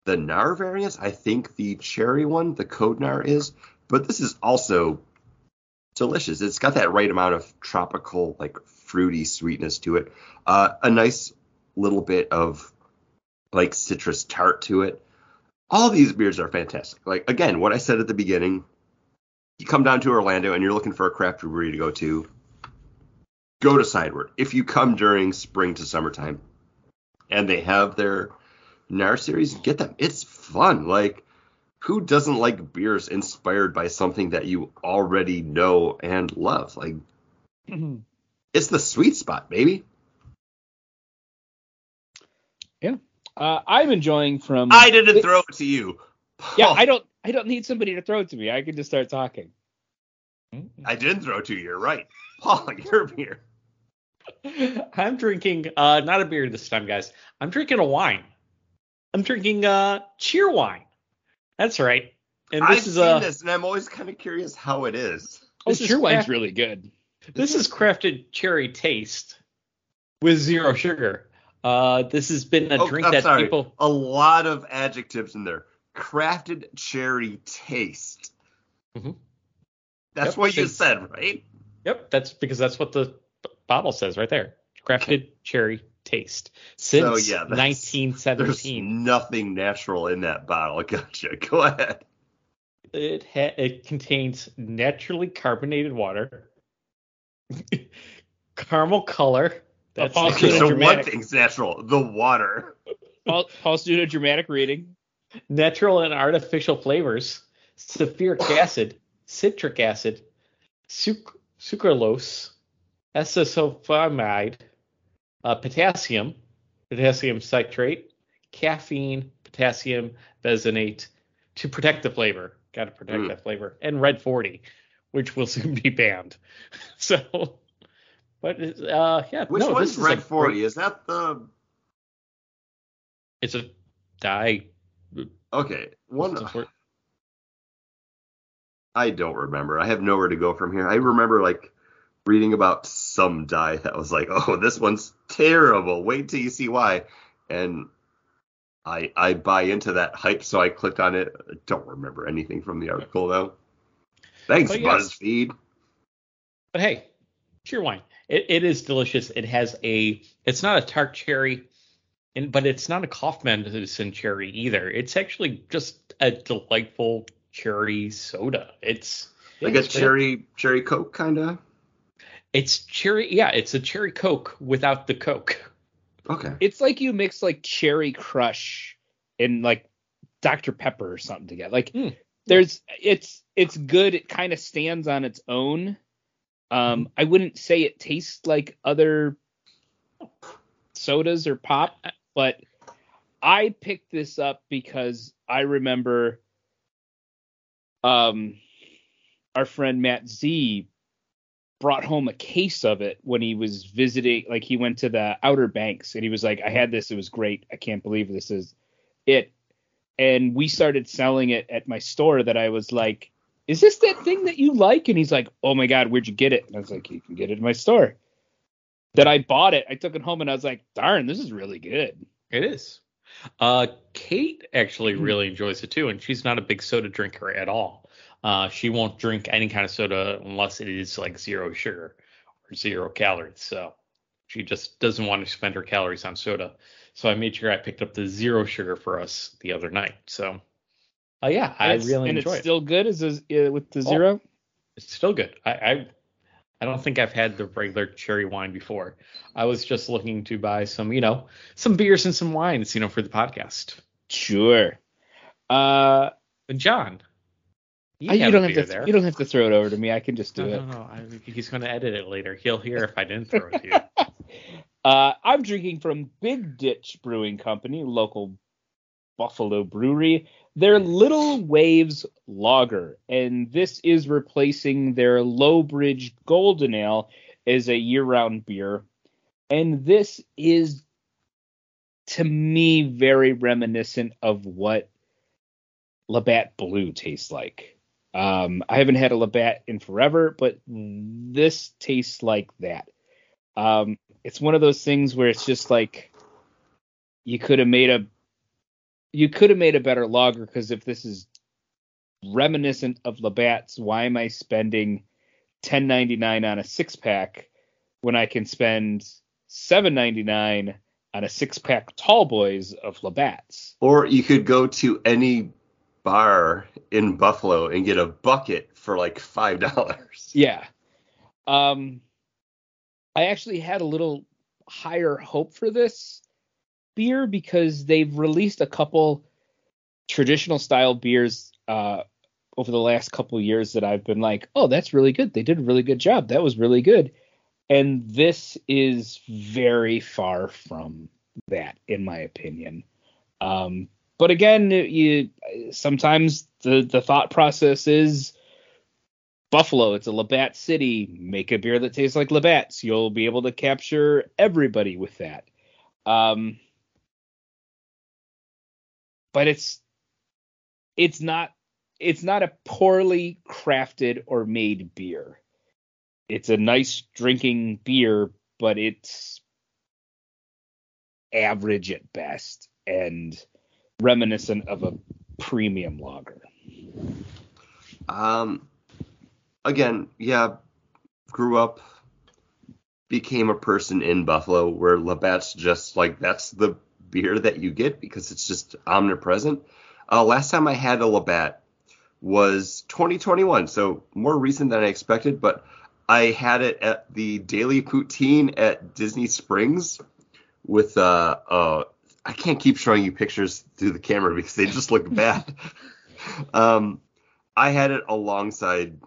Speaker 1: the Nar variants. I think the cherry one, the Code Nar, is, but this is also delicious. It's got that right amount of tropical, like fruity sweetness to it. Uh, a nice little bit of like citrus tart to it. All these beers are fantastic. Like again, what I said at the beginning, you come down to Orlando and you're looking for a craft brewery to go to, go to Sideward. If you come during spring to summertime and they have their NAR series, get them. It's fun. Like, who doesn't like beers inspired by something that you already know and love? Like, it's the sweet spot, baby.
Speaker 2: Yeah, uh, i'm enjoying from
Speaker 1: I didn't throw it to you.
Speaker 2: yeah
Speaker 1: Paul,
Speaker 2: i don't i don't need somebody to throw it to me i can just start talking
Speaker 1: I didn't throw it to you. You're right. Paul, your beer.
Speaker 3: I'm drinking uh not a beer this time, guys. I'm drinking a wine. I'm drinking uh Cheerwine. That's right. And
Speaker 1: I've
Speaker 3: this is
Speaker 1: seen
Speaker 3: a
Speaker 1: this, and I'm always kind of curious how it is.
Speaker 2: Oh,
Speaker 3: This is Cheerwine's
Speaker 2: really good.
Speaker 3: this is crafted cherry taste with zero sugar. Uh, this has been a
Speaker 1: Oh,
Speaker 3: drink
Speaker 1: I'm
Speaker 3: that
Speaker 1: sorry.
Speaker 3: people.
Speaker 1: A lot of adjectives in there. Crafted cherry taste.
Speaker 3: Mhm.
Speaker 1: That's
Speaker 3: Yep,
Speaker 1: what you said, right?
Speaker 3: Yep, that's because that's what the bottle says right there. Crafted cherry taste since
Speaker 1: So, yeah, that's- There's
Speaker 3: 1917.
Speaker 1: nothing natural in that bottle. Gotcha. Go ahead.
Speaker 3: It ha- it contains naturally carbonated water, caramel color. That's
Speaker 2: Paul
Speaker 1: Okay, so one thing's natural. The water.
Speaker 2: Paul, Paul's doing a dramatic reading.
Speaker 3: natural and artificial flavors, sulfuric acid, citric acid, suc- sucralose, acesulfamide, uh, potassium, potassium citrate, caffeine, potassium benzoate to protect the flavor. Got to protect
Speaker 1: Mm.
Speaker 3: that flavor. And red 40, which will soon be banned. So, but uh, yeah,
Speaker 1: Which
Speaker 3: no,
Speaker 1: one's Red 40?
Speaker 3: great-
Speaker 1: Is that the.
Speaker 3: It's a dye.
Speaker 1: Okay. One. I don't remember. I have nowhere to go from here. I remember like reading about some dye that was like, oh, this one's terrible. Wait till you see why. And I I buy into that hype, so I clicked on it. I don't remember anything from the article though. Thanks,
Speaker 3: But yes.
Speaker 1: BuzzFeed.
Speaker 3: But hey, Cheerwine. It, it is delicious. It has a. It's not a tart cherry, and but it's not a cough medicine cherry either. It's actually just a delightful cherry soda. It's
Speaker 1: Like a cherry cherry coke kind of.
Speaker 3: It's cherry. Yeah, it's a cherry coke without the coke.
Speaker 1: Okay.
Speaker 2: It's like you mix like Cherry Crush and like Dr Pepper or something together. Like
Speaker 3: Hmm.
Speaker 2: there's it's it's good. It kind of stands on its own. Um, I wouldn't say it tastes like other sodas or pop, but I picked this up because I remember um our friend Matt Z brought home a case of it when he was visiting like he went to the outer banks and he was like i had this it was great i can't believe this is it and we started selling it at my store that i was like is this that thing that you like and he's like oh my god where'd you get it and i was like you can get it in my store that i bought it i took it home and i was like darn this is really good
Speaker 3: It is. Uh, Kate actually
Speaker 1: Hmm.
Speaker 3: really enjoys it too, and she's not a big soda drinker at all. Uh, she won't drink any kind of soda unless it is like zero sugar or zero calories. So she just doesn't want to spend her calories on soda. So I made sure I picked up the zero sugar for us the other night. So, uh, yeah, I
Speaker 2: it's,
Speaker 3: really
Speaker 2: and
Speaker 3: enjoy
Speaker 2: it's
Speaker 3: it.
Speaker 2: still good as a, uh, with the
Speaker 3: Oh.
Speaker 2: zero
Speaker 3: It's still good. I, I I don't think I've had the regular cherry wine before. I was just looking to buy some, you know, some beers and some wines, you know, for the podcast.
Speaker 2: sure uh
Speaker 3: And John, you,
Speaker 2: I- you don't have to
Speaker 3: there.
Speaker 2: you don't have to throw it over to me i can just do
Speaker 3: no,
Speaker 2: it
Speaker 3: no, no. I, he's going to edit it later. He'll hear if I didn't throw it to you.
Speaker 2: Uh, I'm drinking from Big Ditch Brewing Company, local Buffalo brewery. Their Little Waves Lager, and this is replacing their Lowbridge Golden Ale as a year-round beer. And this is, to me, very reminiscent of what Labatt Blue tastes like. Um, I haven't had a Labatt in forever, but this tastes like that. Um, it's one of those things where it's just like you could have made a you could have made a better lager because if this is reminiscent of Labatt's, why am I spending ten ninety nine on a six pack when I can spend seven ninety nine on a six pack tall boys of Labatt's?
Speaker 1: Or you could go to any bar in Buffalo and get a bucket for like five dollars.
Speaker 2: Yeah. Um I actually had a little higher hope for this beer because they've released a couple traditional style beers uh over the last couple years that I've been like, "Oh, that's really good. They did a really good job. That was really good." And this is very far from that in my opinion. Um but again, you sometimes the the thought process is Buffalo, it's a Labatt city. Make a beer that tastes like Labatt's. You'll be able to capture everybody with that. Um, but it's it's not it's not a poorly crafted or made beer. It's a nice drinking beer, but it's average at best and reminiscent of a premium lager.
Speaker 1: Um, again, yeah, grew up, became a person in Buffalo where Labatt's just like that's the beer that you get because it's just omnipresent. Uh, last time I had a Labatt was 2021, so more recent than I expected, but I had it at the Daily Poutine at Disney Springs with uh uh I can't keep showing you pictures through the camera because they just look bad. um I had it alongside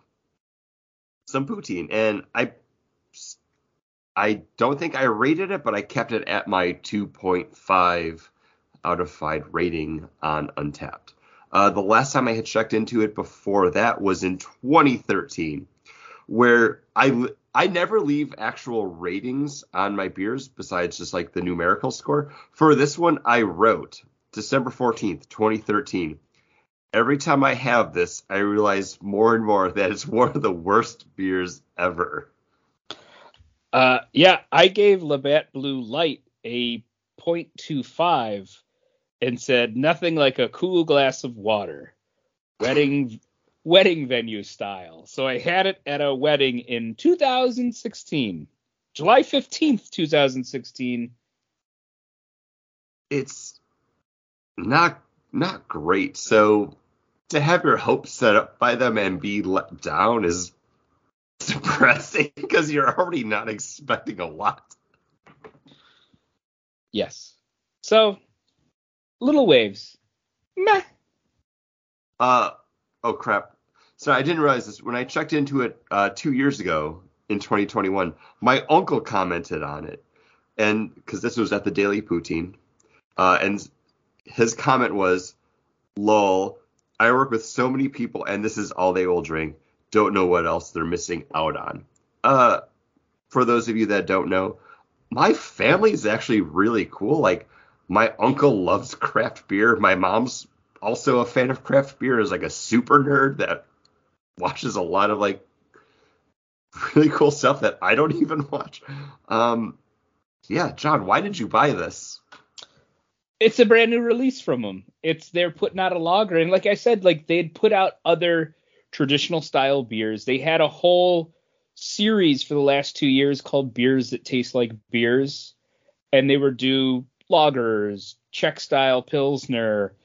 Speaker 1: some poutine and I I don't think I rated it, but I kept it at my 2.5 out of 5 rating on Untappd. Uh, the last time I had checked into it before that was in 2013, where I I never leave actual ratings on my beers besides just like the numerical score. For this one, I wrote December 14th, 2013. Every time I have this, I realize more and more that it's one of the worst beers ever.
Speaker 2: Uh, yeah, I gave Labatt Blue Light a 0.25 and said nothing like a cool glass of water. Wedding wedding venue style. So I had it at a wedding in 2016. July 15th, 2016.
Speaker 1: It's not not great. So to have your hopes set up by them and be let down is depressing because you're already not expecting a lot.
Speaker 2: Yes. So little waves. Meh.
Speaker 1: Uh oh crap. So I didn't realize this when I checked into it uh, two years ago in 2021. My uncle commented on it, and because this was at the Daily Poutine, uh, and his comment was, "Lol, I work with so many people, and this is all they will drink. Don't know what else they're missing out on." Uh, for those of you that don't know, my family is actually really cool. Like my uncle loves craft beer. My mom's also a fan of craft beer. Is like a super nerd that watches a lot of like really cool stuff that I don't even watch. Um, yeah, John, why did you buy this?
Speaker 2: It's a brand new release from them. It's they're putting out a lager, and like I said, like they had put out other traditional style beers. They had a whole series for the last two years called Beers That Taste Like Beers, and they were do lagers, Czech style pilsner,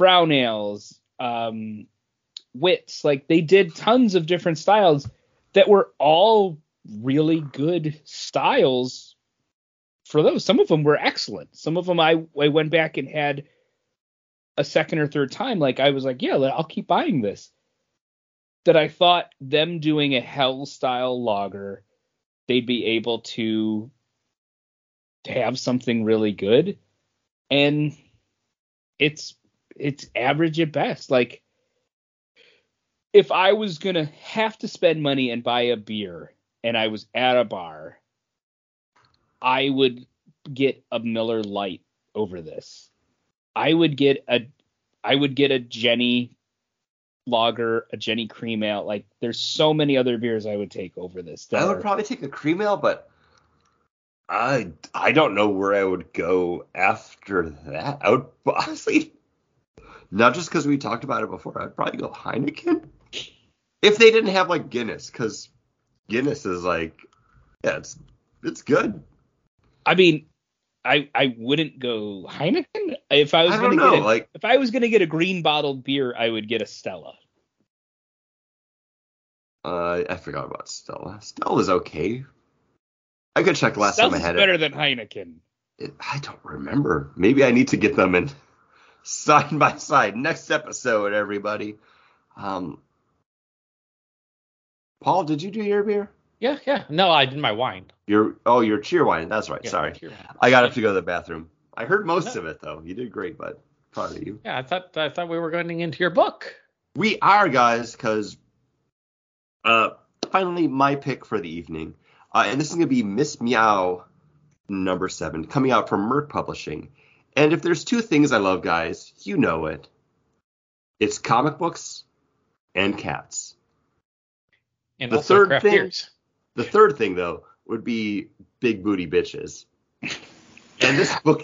Speaker 2: brown ales, um, wits. Like they did tons of different styles that were all really good styles for those. Some of them were excellent. Some of them I, I went back and had a second or third time. Like I was like, yeah, I'll keep buying this. That I thought them doing a hell style lager, they'd be able to have something really good. And it's it's average at best. Like if I was gonna have to spend money and buy a beer and I was at a bar, I would get a Miller Lite over this. I would get a I would get a Genny lager, a Genny cream ale. Like there's so many other beers I would take over this.
Speaker 1: I would are, probably take a cream ale, but I I don't know where I would go after that. I would honestly not just because we talked about it before. I'd probably go Heineken if they didn't have like Guinness, because Guinness is like, yeah, it's it's good.
Speaker 2: I mean, I I wouldn't go Heineken if I was
Speaker 1: I
Speaker 2: gonna
Speaker 1: know,
Speaker 2: get a,
Speaker 1: like
Speaker 2: if I was gonna get a green bottled beer, I would get a Stella.
Speaker 1: Uh, I forgot about Stella. Stella's okay. I could check last
Speaker 2: Stella's
Speaker 1: time I had
Speaker 2: better
Speaker 1: it.
Speaker 2: than Heineken.
Speaker 1: it. I don't remember. Maybe I need to get them in side by side. Next episode, everybody. Um, Paul, did you do your beer?
Speaker 3: Yeah, yeah. No, I did my wine.
Speaker 1: Your oh, your Cheerwine. That's right.
Speaker 3: Yeah,
Speaker 1: Sorry. I got up to go to the bathroom. I heard most
Speaker 3: No.
Speaker 1: of it though. You did great, but proud of you.
Speaker 3: Yeah, I thought I thought we were going into your book.
Speaker 1: We are guys, because uh, finally my pick for the evening, uh, and this is gonna be Miss Meow number seven, coming out from Merc Publishing. And if there's two things I love, guys, you know it. It's comic books and cats.
Speaker 3: And
Speaker 1: The
Speaker 3: also
Speaker 1: third
Speaker 3: craft
Speaker 1: thing-
Speaker 3: beers.
Speaker 1: The third thing, though, would be big booty bitches. And this book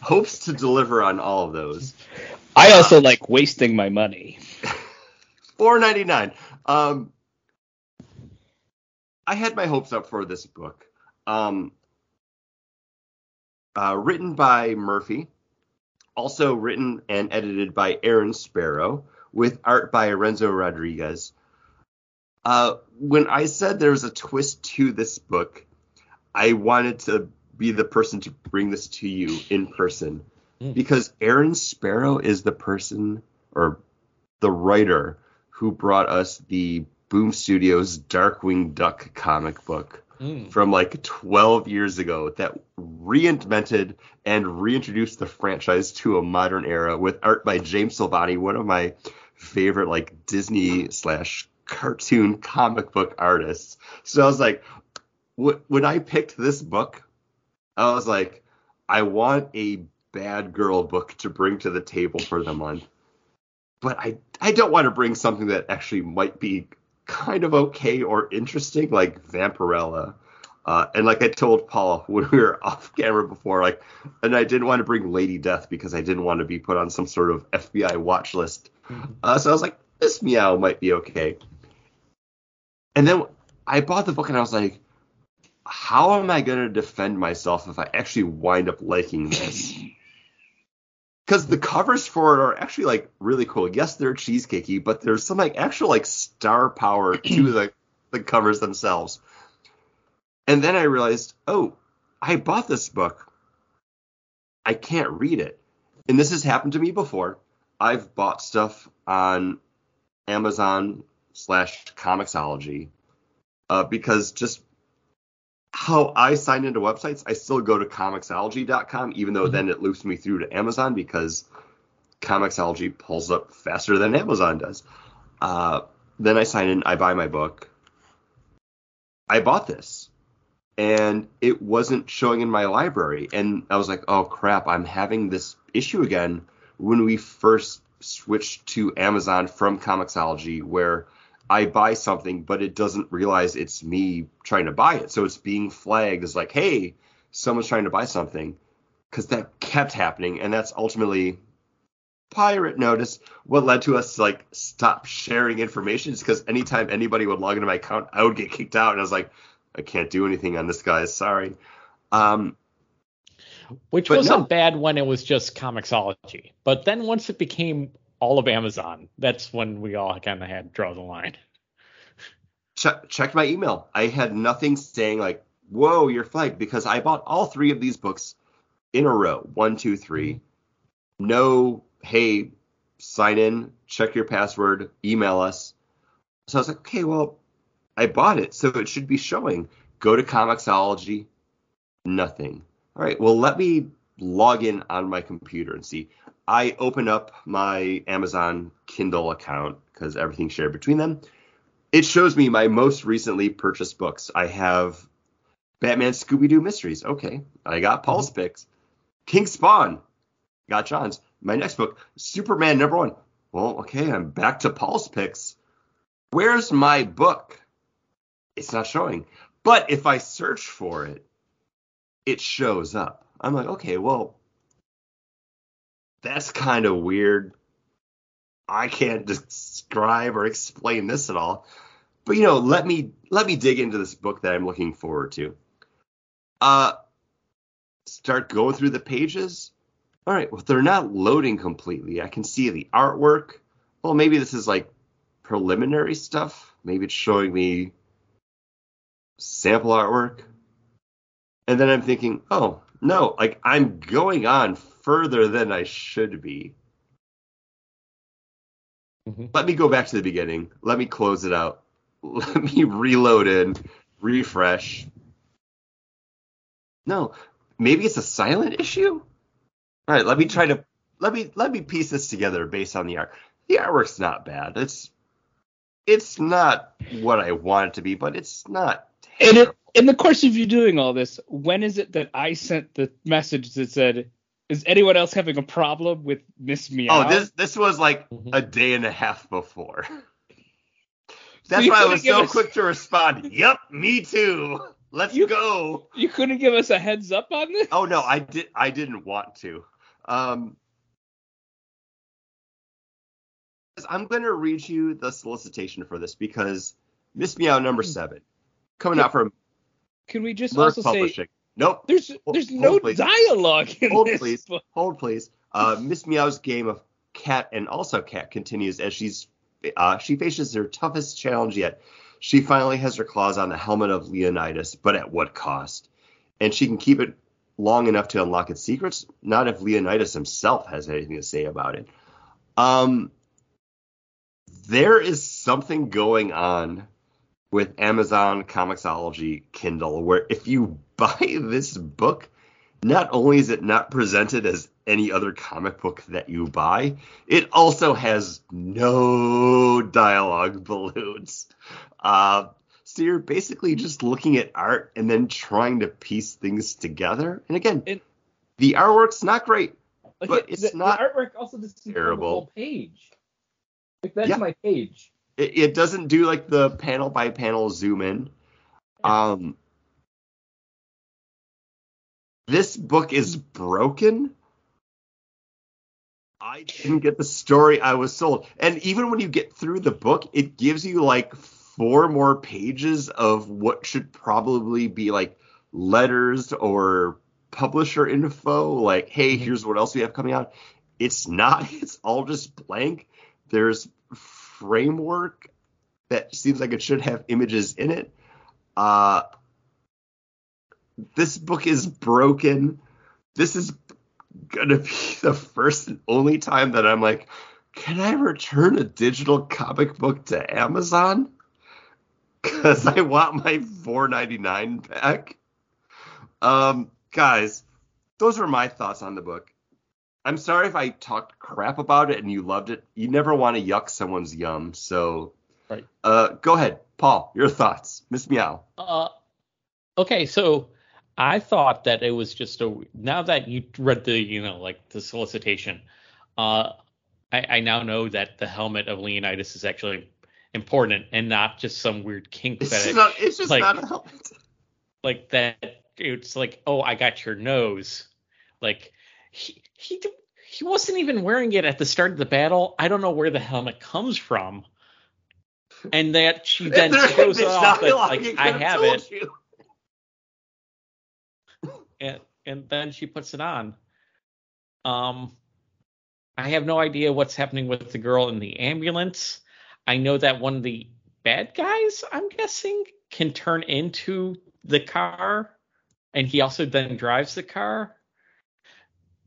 Speaker 1: hopes to deliver on all of those.
Speaker 2: I also like wasting my money.
Speaker 1: Four ninety nine. Um, I had my hopes up for this book. Um, uh, written by Murphy, also written and edited by Aaron Sparrow, with art by Renzo Rodriguez. Uh, when I said there was a twist to this book, I wanted to be the person to bring this to you in person
Speaker 3: Mm.
Speaker 1: because Aaron Sparrow is the person or the writer who brought us the Boom Studios Darkwing Duck comic book
Speaker 3: Mm.
Speaker 1: from like 12 years ago that reinvented and reintroduced the franchise to a modern era with art by James Silvani, one of my favorite like Disney slash cartoon comic book artists. So I was like, when I picked this book, I was like, I want a bad girl book to bring to the table for the month. But I I don't want to bring something that actually might be kind of okay or interesting, like Vampirella. Uh, and like I told Paul when we were off camera before, like, and I didn't want to bring Lady Death because I didn't want to be put on some sort of FBI watch list. Uh, so I was like, this meow might be okay. And then I bought the book and I was like, how am I going to defend myself if I actually wind up liking this? Because the covers for it are actually like really cool. Yes, they're cheesecakey, but there's some like actual like star power to the the covers themselves. And then I realized, oh, I bought this book. I can't read it. And this has happened to me before. I've bought stuff on Amazon slash Comixology uh, because just how I sign into websites, I still go to Comixology.com, even though
Speaker 3: Mhm.
Speaker 1: then it loops me through to Amazon because Comixology pulls up faster than Amazon does. Uh, then I sign in, I buy my book. I bought this and it wasn't showing in my library. And I was like, oh crap, I'm having this issue again when we first switched to Amazon from Comixology, where I buy something, but it doesn't realize it's me trying to buy it. So it's being flagged as like, hey, someone's trying to buy something. Because that kept happening. And that's ultimately pirate notice what led to us to like stop sharing information is because anytime anybody would log into my account i would get kicked out and i was like i can't do anything on this guy. sorry um
Speaker 3: Which wasn't
Speaker 1: no.
Speaker 3: bad when it was just Comixology. But then once it became all of Amazon, that's when we all kind of had draw the line.
Speaker 1: Check, checked my email. I had nothing saying like whoa you're flagged because i bought all three of these books in a row. One two three. no hey sign in check your password email us. So i was like okay well i bought it so it should be showing. Go to comixology nothing. All right well let me log in on my computer and see i open up my amazon kindle account because everything's shared between them. It shows me my most recently purchased books. I have batman scooby-doo mysteries. Okay i got paul's mm-hmm. picks king spawn got john's. My next book superman number one. Well okay i'm back to paul's picks where's my book? It's not showing. But if i search for it it shows up. I'm like okay well that's kind of weird. I can't describe or explain this at all. But you know let me let me dig into this book that i'm looking forward to. Uh start going through the pages. All right well they're not loading completely. I can see the artwork. Well maybe this is like preliminary stuff. Maybe it's showing me sample artwork. And then i'm thinking oh no like i'm going on further than i should be.
Speaker 3: Mhm.
Speaker 1: let me go back to the beginning. Let me close it out. Let me reload in refresh. No maybe it's a silent issue? All right let me try to let me let me piece this together based on the art the artwork's not bad. It's it's not what i want it to be but it's not
Speaker 2: In, it, in the course of you doing all this, when is it that I sent the message that said, Is anyone else having a problem with Miss Meow?
Speaker 1: Oh, this this was like
Speaker 3: Mhm.
Speaker 1: a day and a half before. That's
Speaker 2: you
Speaker 1: why I was so
Speaker 2: us-
Speaker 1: quick to respond. Yep, me too. Let's
Speaker 2: You-
Speaker 1: go.
Speaker 2: You couldn't give us a heads up on this?
Speaker 1: Oh no, I did. I didn't want to. Um, I'm going to read you the solicitation for this because Miss Meow number
Speaker 2: Hmm.
Speaker 1: seven, coming out from
Speaker 2: Can we just
Speaker 1: Merc
Speaker 2: also say
Speaker 1: Publishing. Nope.
Speaker 2: there's there's
Speaker 1: hold,
Speaker 2: no
Speaker 1: please.
Speaker 2: dialogue in
Speaker 1: Hold,
Speaker 2: this
Speaker 1: please.
Speaker 2: book?
Speaker 1: Hold please. Uh, Miss Meow's game of cat and also cat continues as she's uh, she faces her toughest challenge yet. She finally has her claws on the helmet of Leonidas, but at what cost? And she can keep it long enough to unlock its secrets. Not if Leonidas himself has anything to say about it. Um, there is something going on with Amazon Comixology Kindle where if you buy this book, not only is it not presented as any other comic book that you buy, it also has no dialogue balloons. Uh, so you're basically just looking at art and then trying to piece things together. And again,
Speaker 2: And-
Speaker 1: the artwork's not great.
Speaker 2: Like
Speaker 1: But
Speaker 2: it-
Speaker 1: it's
Speaker 2: the, the
Speaker 1: not
Speaker 2: artwork also doesn't cover the
Speaker 1: terrible.
Speaker 2: whole page. Like that's
Speaker 1: Yeah.
Speaker 2: my page.
Speaker 1: It, it doesn't do like the panel by panel zoom in. Um, this book is broken. I didn't get the story I was sold. And even when you get through the book, it gives you like four more pages of what should probably be like letters or publisher info. Like, hey,
Speaker 3: Mhm.
Speaker 1: here's what else we have coming out. It's not, it's all just blank. There's framework that seems like it should have images in it. Uh, this book is broken. This is gonna be the first and only time that I'm like, can I return a digital comic book to Amazon? Because I want my $4.99 back. Um, guys, those are my thoughts on the book. I'm sorry if I talked crap about it and you loved it. You never want to yuck someone's yum, so
Speaker 3: Right.
Speaker 1: uh, go ahead, Paul. Your thoughts, Miss Meow.
Speaker 3: Uh, okay, so I thought that it was just a. Now that you read the, you know, like the solicitation, uh, I, I now know that the helmet of Leonidas is actually important and not just some weird kink
Speaker 1: It's
Speaker 3: fetish.
Speaker 1: not. It's just
Speaker 3: like-
Speaker 1: not a helmet.
Speaker 3: like that. It's like, oh, I got your nose. Like he he he wasn't even wearing it at the start of the battle. I don't know where the helmet comes from. And that she then
Speaker 1: If there
Speaker 3: shows
Speaker 1: had been
Speaker 3: off like I
Speaker 1: could've
Speaker 3: it.
Speaker 1: you.
Speaker 3: and and then she puts it on. Um, I have no idea what's happening with the girl in the ambulance. I know that one of the bad guys, I'm guessing, can turn into the car, and he also then drives the car.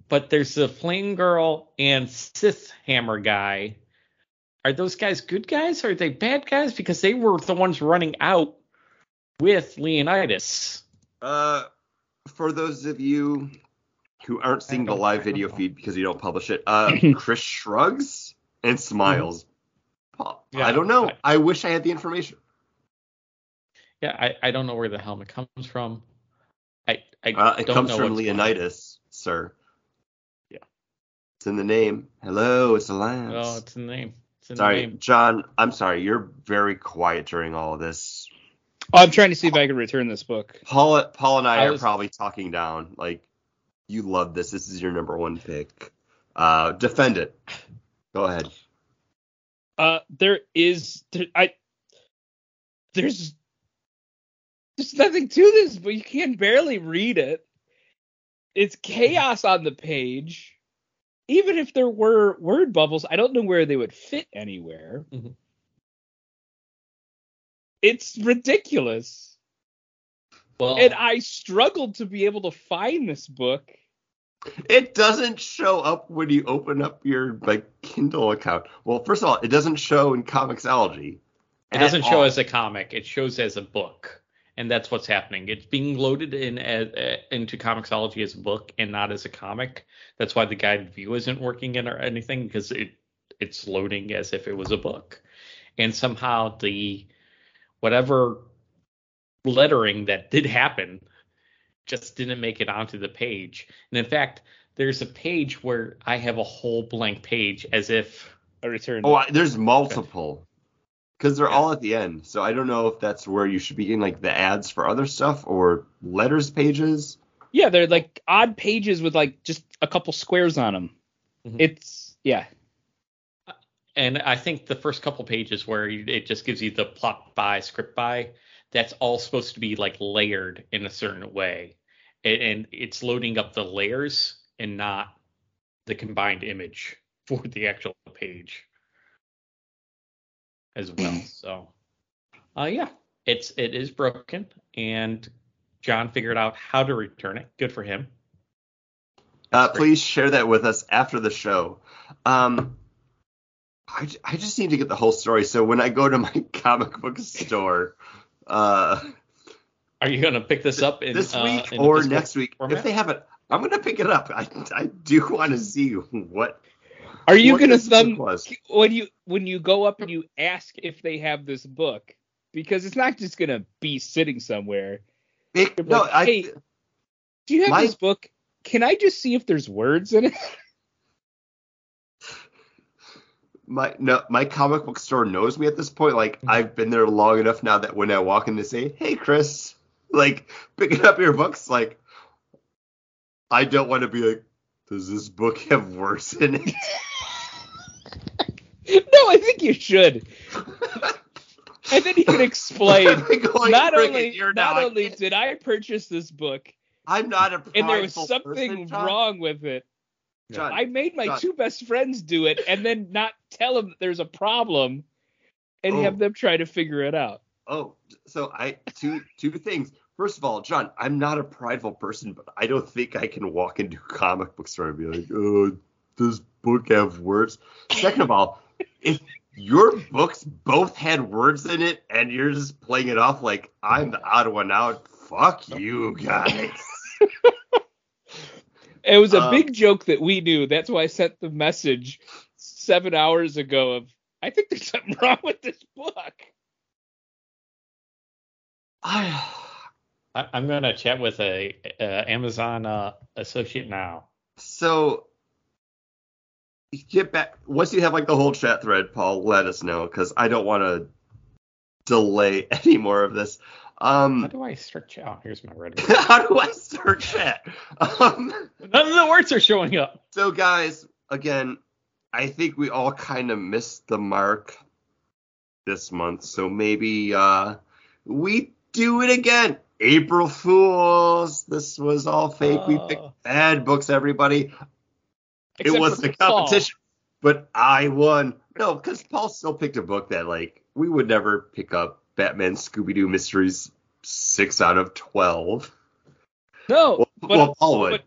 Speaker 3: But there's the flame girl and Sith Hammer guy. Are those guys good guys? Or are they bad guys? Because they were the ones running out with Leonidas.
Speaker 1: Uh, for those of you who aren't seeing the live video
Speaker 3: remember.
Speaker 1: feed because you don't publish it, uh, Chris shrugs and smiles. Paul,
Speaker 3: Yeah,
Speaker 1: I don't know.
Speaker 3: I-
Speaker 1: I wish I had the information.
Speaker 3: Yeah, I, I don't know where the helmet comes from. I I
Speaker 1: Uh, it
Speaker 3: don't
Speaker 1: comes
Speaker 3: know
Speaker 1: from
Speaker 3: what's going.
Speaker 1: Leonidas, sir.
Speaker 3: Yeah.
Speaker 1: It's in the name. Hello, it's a lance.
Speaker 3: Oh, it's in the name. It's in
Speaker 1: sorry,
Speaker 3: the name.
Speaker 1: John. I'm sorry. You're very quiet during all of this.
Speaker 2: Oh, I'm trying to see if I can return this book.
Speaker 1: Paul, Paul and I,
Speaker 3: I
Speaker 1: are
Speaker 3: was-
Speaker 1: probably talking down. Like, you love this. This is your number one pick. Uh, defend it. Go ahead.
Speaker 2: Uh, there is there, I there's there's nothing to this, but you can barely read it. It's chaos on the page. Even if there were word bubbles, I don't know where they would fit anywhere.
Speaker 3: Mhm.
Speaker 2: It's ridiculous.
Speaker 3: Well,
Speaker 2: And I struggled to be able to find this book.
Speaker 1: It doesn't show up when you open up your like Kindle account. Well, first of all, it doesn't show in Comixology.
Speaker 3: it doesn't
Speaker 1: at
Speaker 3: show
Speaker 1: all.
Speaker 3: as a comic. It shows as a book, and that's what's happening. It's being loaded in as, uh, into Comixology as a book and not as a comic. That's why the guided view isn't working in or anything because it it's loading as if it was a book, and somehow the whatever lettering that did happen just didn't make it onto the page. And in fact, there's a page where I have a whole blank page as if
Speaker 2: A return.
Speaker 1: Oh, I, there's multiple. Because they're
Speaker 3: Yeah.
Speaker 1: all at the end. So I don't know if that's where you should be in like the ads for other stuff or letters pages.
Speaker 2: yeah, they're like odd pages with like just a couple squares on them.
Speaker 3: Mhm.
Speaker 2: It's yeah.
Speaker 3: and I think the first couple pages where you, it just gives you the plot by script by, that's all supposed to be like layered in a certain way, and, and it's loading up the layers and not the combined image for the actual page as well. so, uh, yeah, it's it is broken, and John figured out how to return it. Good for him.
Speaker 1: Uh, please share that with us after the show. Um, I just need to get the whole story. So when I go to my comic book store uh,
Speaker 3: Are you gonna pick this up in
Speaker 1: this
Speaker 3: uh,
Speaker 1: week
Speaker 3: in
Speaker 1: or next week,
Speaker 3: format?
Speaker 1: if they have it, I'm gonna pick it up. I, I do want to see what.
Speaker 2: Are you
Speaker 1: what
Speaker 2: gonna thumb when you when you go up and you ask if they have this book? Because it's not just gonna be sitting somewhere.
Speaker 1: It-
Speaker 2: You're
Speaker 1: no,
Speaker 2: like,
Speaker 1: I,
Speaker 2: hey, Do you have
Speaker 1: My-
Speaker 2: this book? Can I just see if there's words in it?
Speaker 1: my no, my comic book store knows me at this point. Like
Speaker 3: Mhm.
Speaker 1: I've been there long enough now that when I walk in, they say, "Hey, Chris," like picking up your books. Like I don't want to be like, "Does this book have words in it?"
Speaker 2: no, I think you should. And then you can explain. Not only
Speaker 1: you're
Speaker 2: not
Speaker 1: now-
Speaker 2: only did I purchase this book,
Speaker 1: I'm not a
Speaker 2: and there was something
Speaker 1: person,
Speaker 2: wrong with it.
Speaker 1: John,
Speaker 2: I made my
Speaker 1: John.
Speaker 2: two best friends do it, and then not tell them there's a problem, and
Speaker 1: Oh.
Speaker 2: have them try to figure it out.
Speaker 1: Oh, so I two two things. First of all, John, I'm not a prideful person, but I don't think I can walk into a comic book store and be like, "Oh, does book have words?" Second of all, if your books both had words in it and you're just playing it off like I'm the odd one out, fuck you guys.
Speaker 2: It was a
Speaker 1: Um,
Speaker 2: big joke that we knew. That's why I sent the message seven hours ago of I think there's something wrong with this book.
Speaker 1: I,
Speaker 3: I, I'm gonna chat with a, uh Amazon uh, associate now.
Speaker 1: so get back once you have like the whole chat thread, Paul. Let us know because I don't want to delay any more of this. Um, How
Speaker 3: do I start chat? Oh, here's my red.
Speaker 1: how do I start chat? Um,
Speaker 3: None of the words are showing up.
Speaker 1: so guys, again, I think we all kind of missed the mark this month, so maybe uh we do it again. April Fools. This was all fake. We picked
Speaker 3: Oh.
Speaker 1: bad books, everybody. It was
Speaker 2: for
Speaker 1: the
Speaker 2: Paul.
Speaker 1: competition, but I won. No, because Paul still picked a book that like we would never pick up. Batman Scooby Doo Mysteries six out of twelve.
Speaker 2: No,
Speaker 1: Well,
Speaker 2: but,
Speaker 1: well, Paul would.
Speaker 2: but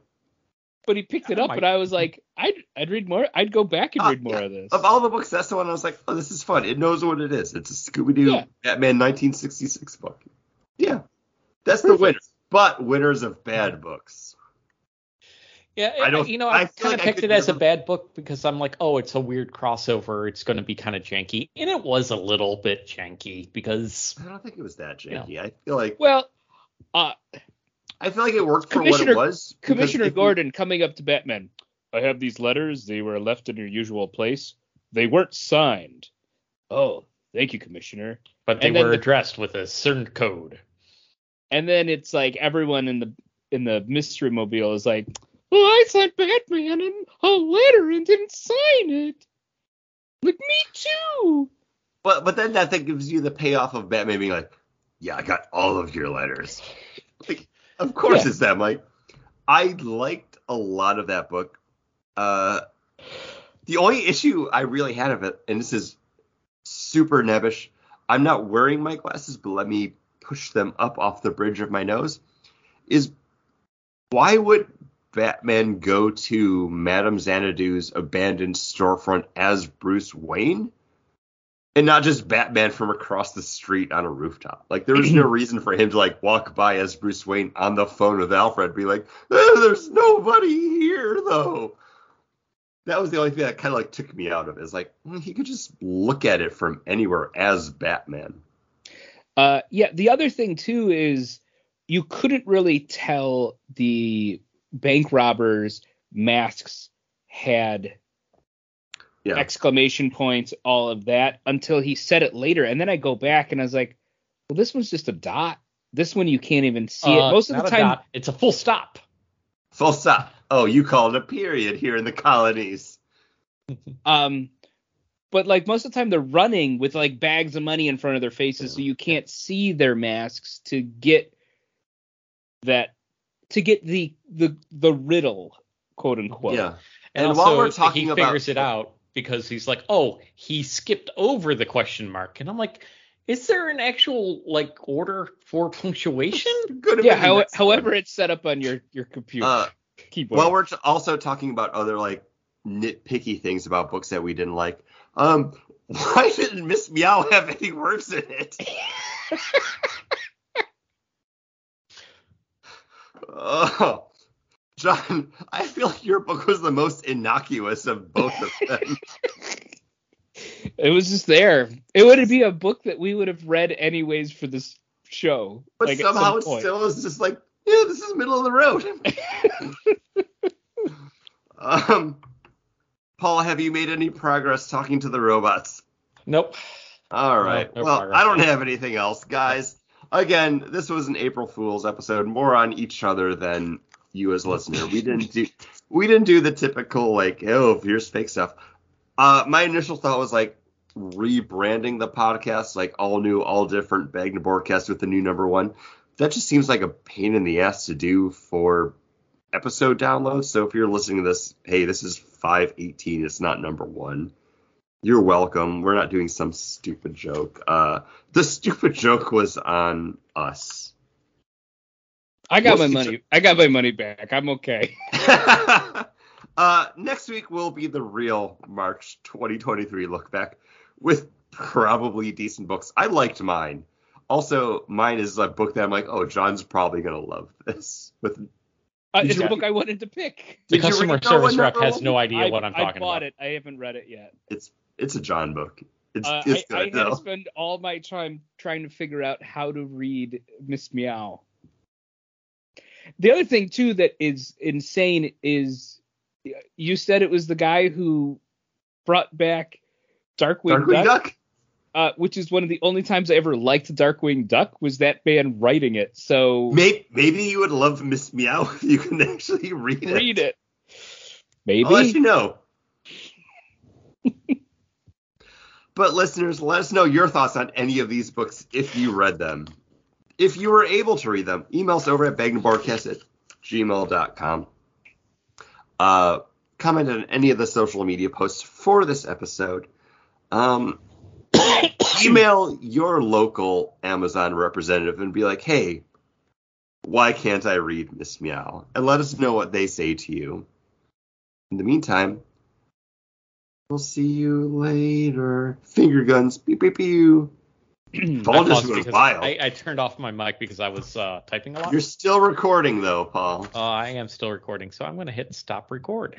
Speaker 2: but he picked it
Speaker 3: I
Speaker 2: up,
Speaker 3: might-
Speaker 2: but I was like, I'd I'd read more. I'd go back and
Speaker 1: Ah,
Speaker 2: read more
Speaker 1: yeah.
Speaker 2: of this.
Speaker 1: Of all the books, that's the one I was like, oh, this is fun. It knows what it is. It's a Scooby Doo
Speaker 2: Yeah.
Speaker 1: Batman 1966 book. Yeah, that's the
Speaker 2: Perfect.
Speaker 1: winner. But winners of bad books.
Speaker 3: Yeah,
Speaker 1: I don't-
Speaker 3: You know,
Speaker 1: I
Speaker 3: I, kind of
Speaker 1: I
Speaker 3: picked it as a bad book because I'm like, oh, it's a weird crossover. It's going to be kind of janky, and it was a little bit janky because
Speaker 1: I don't think it was that
Speaker 3: Yeah.
Speaker 1: janky. I feel like
Speaker 2: well, uh,
Speaker 1: I feel like it worked for what it was.
Speaker 2: Commissioner
Speaker 1: if you-
Speaker 2: Gordon coming up to Batman. I have these letters. They were left in your usual place. They weren't signed. Oh, thank you, Commissioner.
Speaker 3: but they
Speaker 2: And
Speaker 3: were
Speaker 2: the-
Speaker 3: addressed with a certain code.
Speaker 2: And then it's like everyone in the in the mystery mobile is like, well, I sent Batman a letter and didn't sign it. Like me too.
Speaker 1: But but then that thing gives you the payoff of Batman being like, yeah, I got all of your letters. Like, of course
Speaker 2: Yeah.
Speaker 1: it's that, Mike. I liked a lot of that book. Uh, the only issue I really had of it, and this is super nebbish, I'm not wearing my glasses, but let me push them up off the bridge of my nose, is why would Batman go to Madame Xanadu's abandoned storefront as Bruce Wayne? And not just Batman from across the street on a rooftop. Like there was no reason for him to like walk by as Bruce Wayne on the phone with Alfred, be like, "Eh, "There's nobody here though." That was the only thing that kind of like took me out of it. Is like mm, he could just look at it from anywhere as Batman.
Speaker 2: Uh, yeah. The other thing too is you couldn't really tell the bank robbers masks had
Speaker 1: Yeah.
Speaker 2: exclamation points, all of that, until he said it later. And then I go back and I was like, well, this one's just a dot. This one you can't even see
Speaker 3: Uh,
Speaker 2: it. Most of the time,
Speaker 3: dot, it's a full stop.
Speaker 1: Full stop. Oh, you call it a period here in the colonies.
Speaker 2: um, but like most of the time they're running with like bags of money in front of their faces, so you can't see their masks to get that to get the the the riddle, quote unquote.
Speaker 1: Yeah.
Speaker 3: And,
Speaker 1: And while we're talking
Speaker 3: he
Speaker 1: about-
Speaker 3: figures it out because he's like, oh, he skipped over the question mark, and I'm like, is there an actual like order for punctuation?
Speaker 1: Could have
Speaker 2: Yeah. How, however,
Speaker 1: one.
Speaker 2: it's set up on your your computer
Speaker 1: Uh,
Speaker 2: keyboard.
Speaker 1: While we're t- also talking about other like nitpicky things about books that we didn't like, um, why didn't Miss Meow have any words in it? oh, John, I feel like your book was the most innocuous of both of them.
Speaker 2: it was just there. It would be a book that we would have read anyways for this show.
Speaker 1: But
Speaker 2: like, at some
Speaker 1: somehow it
Speaker 2: point.
Speaker 1: still is just like, yeah, this is middle of the road. um, Paul, have you made any progress talking to the robots?
Speaker 3: Nope.
Speaker 1: All right.
Speaker 3: no
Speaker 1: well,
Speaker 3: progress?
Speaker 1: I don't have anything else, guys. Again, this was an April Fool's episode, more on each other than you as listener. We didn't do we didn't do the typical like, oh, here's fake stuff. Uh, my initial thought was like rebranding the podcast, like all new, all different Bag and Broadcast with the new number one. That just seems like a pain in the ass to do for episode downloads. So if you're listening to this, hey, this is 518, it's not number one. You're welcome. We're not doing some stupid joke. Uh, the stupid joke was on us.
Speaker 2: I got
Speaker 1: Most
Speaker 2: my money. I got my money back. I'm okay.
Speaker 1: uh, next week will be the real March 2023 look back with probably decent books. I liked mine. Also, mine is a book that I'm like, oh, John's probably gonna love this. With
Speaker 2: Uh, it's
Speaker 1: you-
Speaker 2: a book I wanted to pick.
Speaker 3: The
Speaker 1: Did
Speaker 3: customer service
Speaker 1: one,
Speaker 3: rep has no idea
Speaker 2: I,
Speaker 3: what I'm
Speaker 2: I
Speaker 3: talking
Speaker 2: bought
Speaker 3: about.
Speaker 2: it. I haven't read it yet.
Speaker 1: it's it's a John book. It's
Speaker 2: Uh,
Speaker 1: it's
Speaker 2: I, I
Speaker 1: good
Speaker 2: had to spend all my time trying to figure out how to read Miss Meow. The other thing too that is insane is you said it was the guy who brought back Darkwing,
Speaker 1: Darkwing
Speaker 2: Duck,
Speaker 1: Duck.
Speaker 2: Uh, which is one of the only times I ever liked Darkwing Duck was that man writing it. So
Speaker 1: Maybe, maybe you would love Miss Meow if you can actually read it.
Speaker 2: read it. Maybe.
Speaker 1: I'll let you know. but listeners, let us know your thoughts on any of these books if you read them. If you were able to read them, email us over at bagandbroadcast at gmail.com. Uh, comment on any of the social media posts for this episode. Um, email your local Amazon representative and be like, hey, why can't I read Miss Meow? And let us know what they say to you. In the meantime, we'll see you later. Finger guns. Pew pew pew. Paul
Speaker 3: I
Speaker 1: just went wild.
Speaker 3: I, I turned off my mic because I was uh, typing a lot.
Speaker 1: You're still recording though, Paul.
Speaker 3: Uh, I am still recording, so I'm going to hit stop record.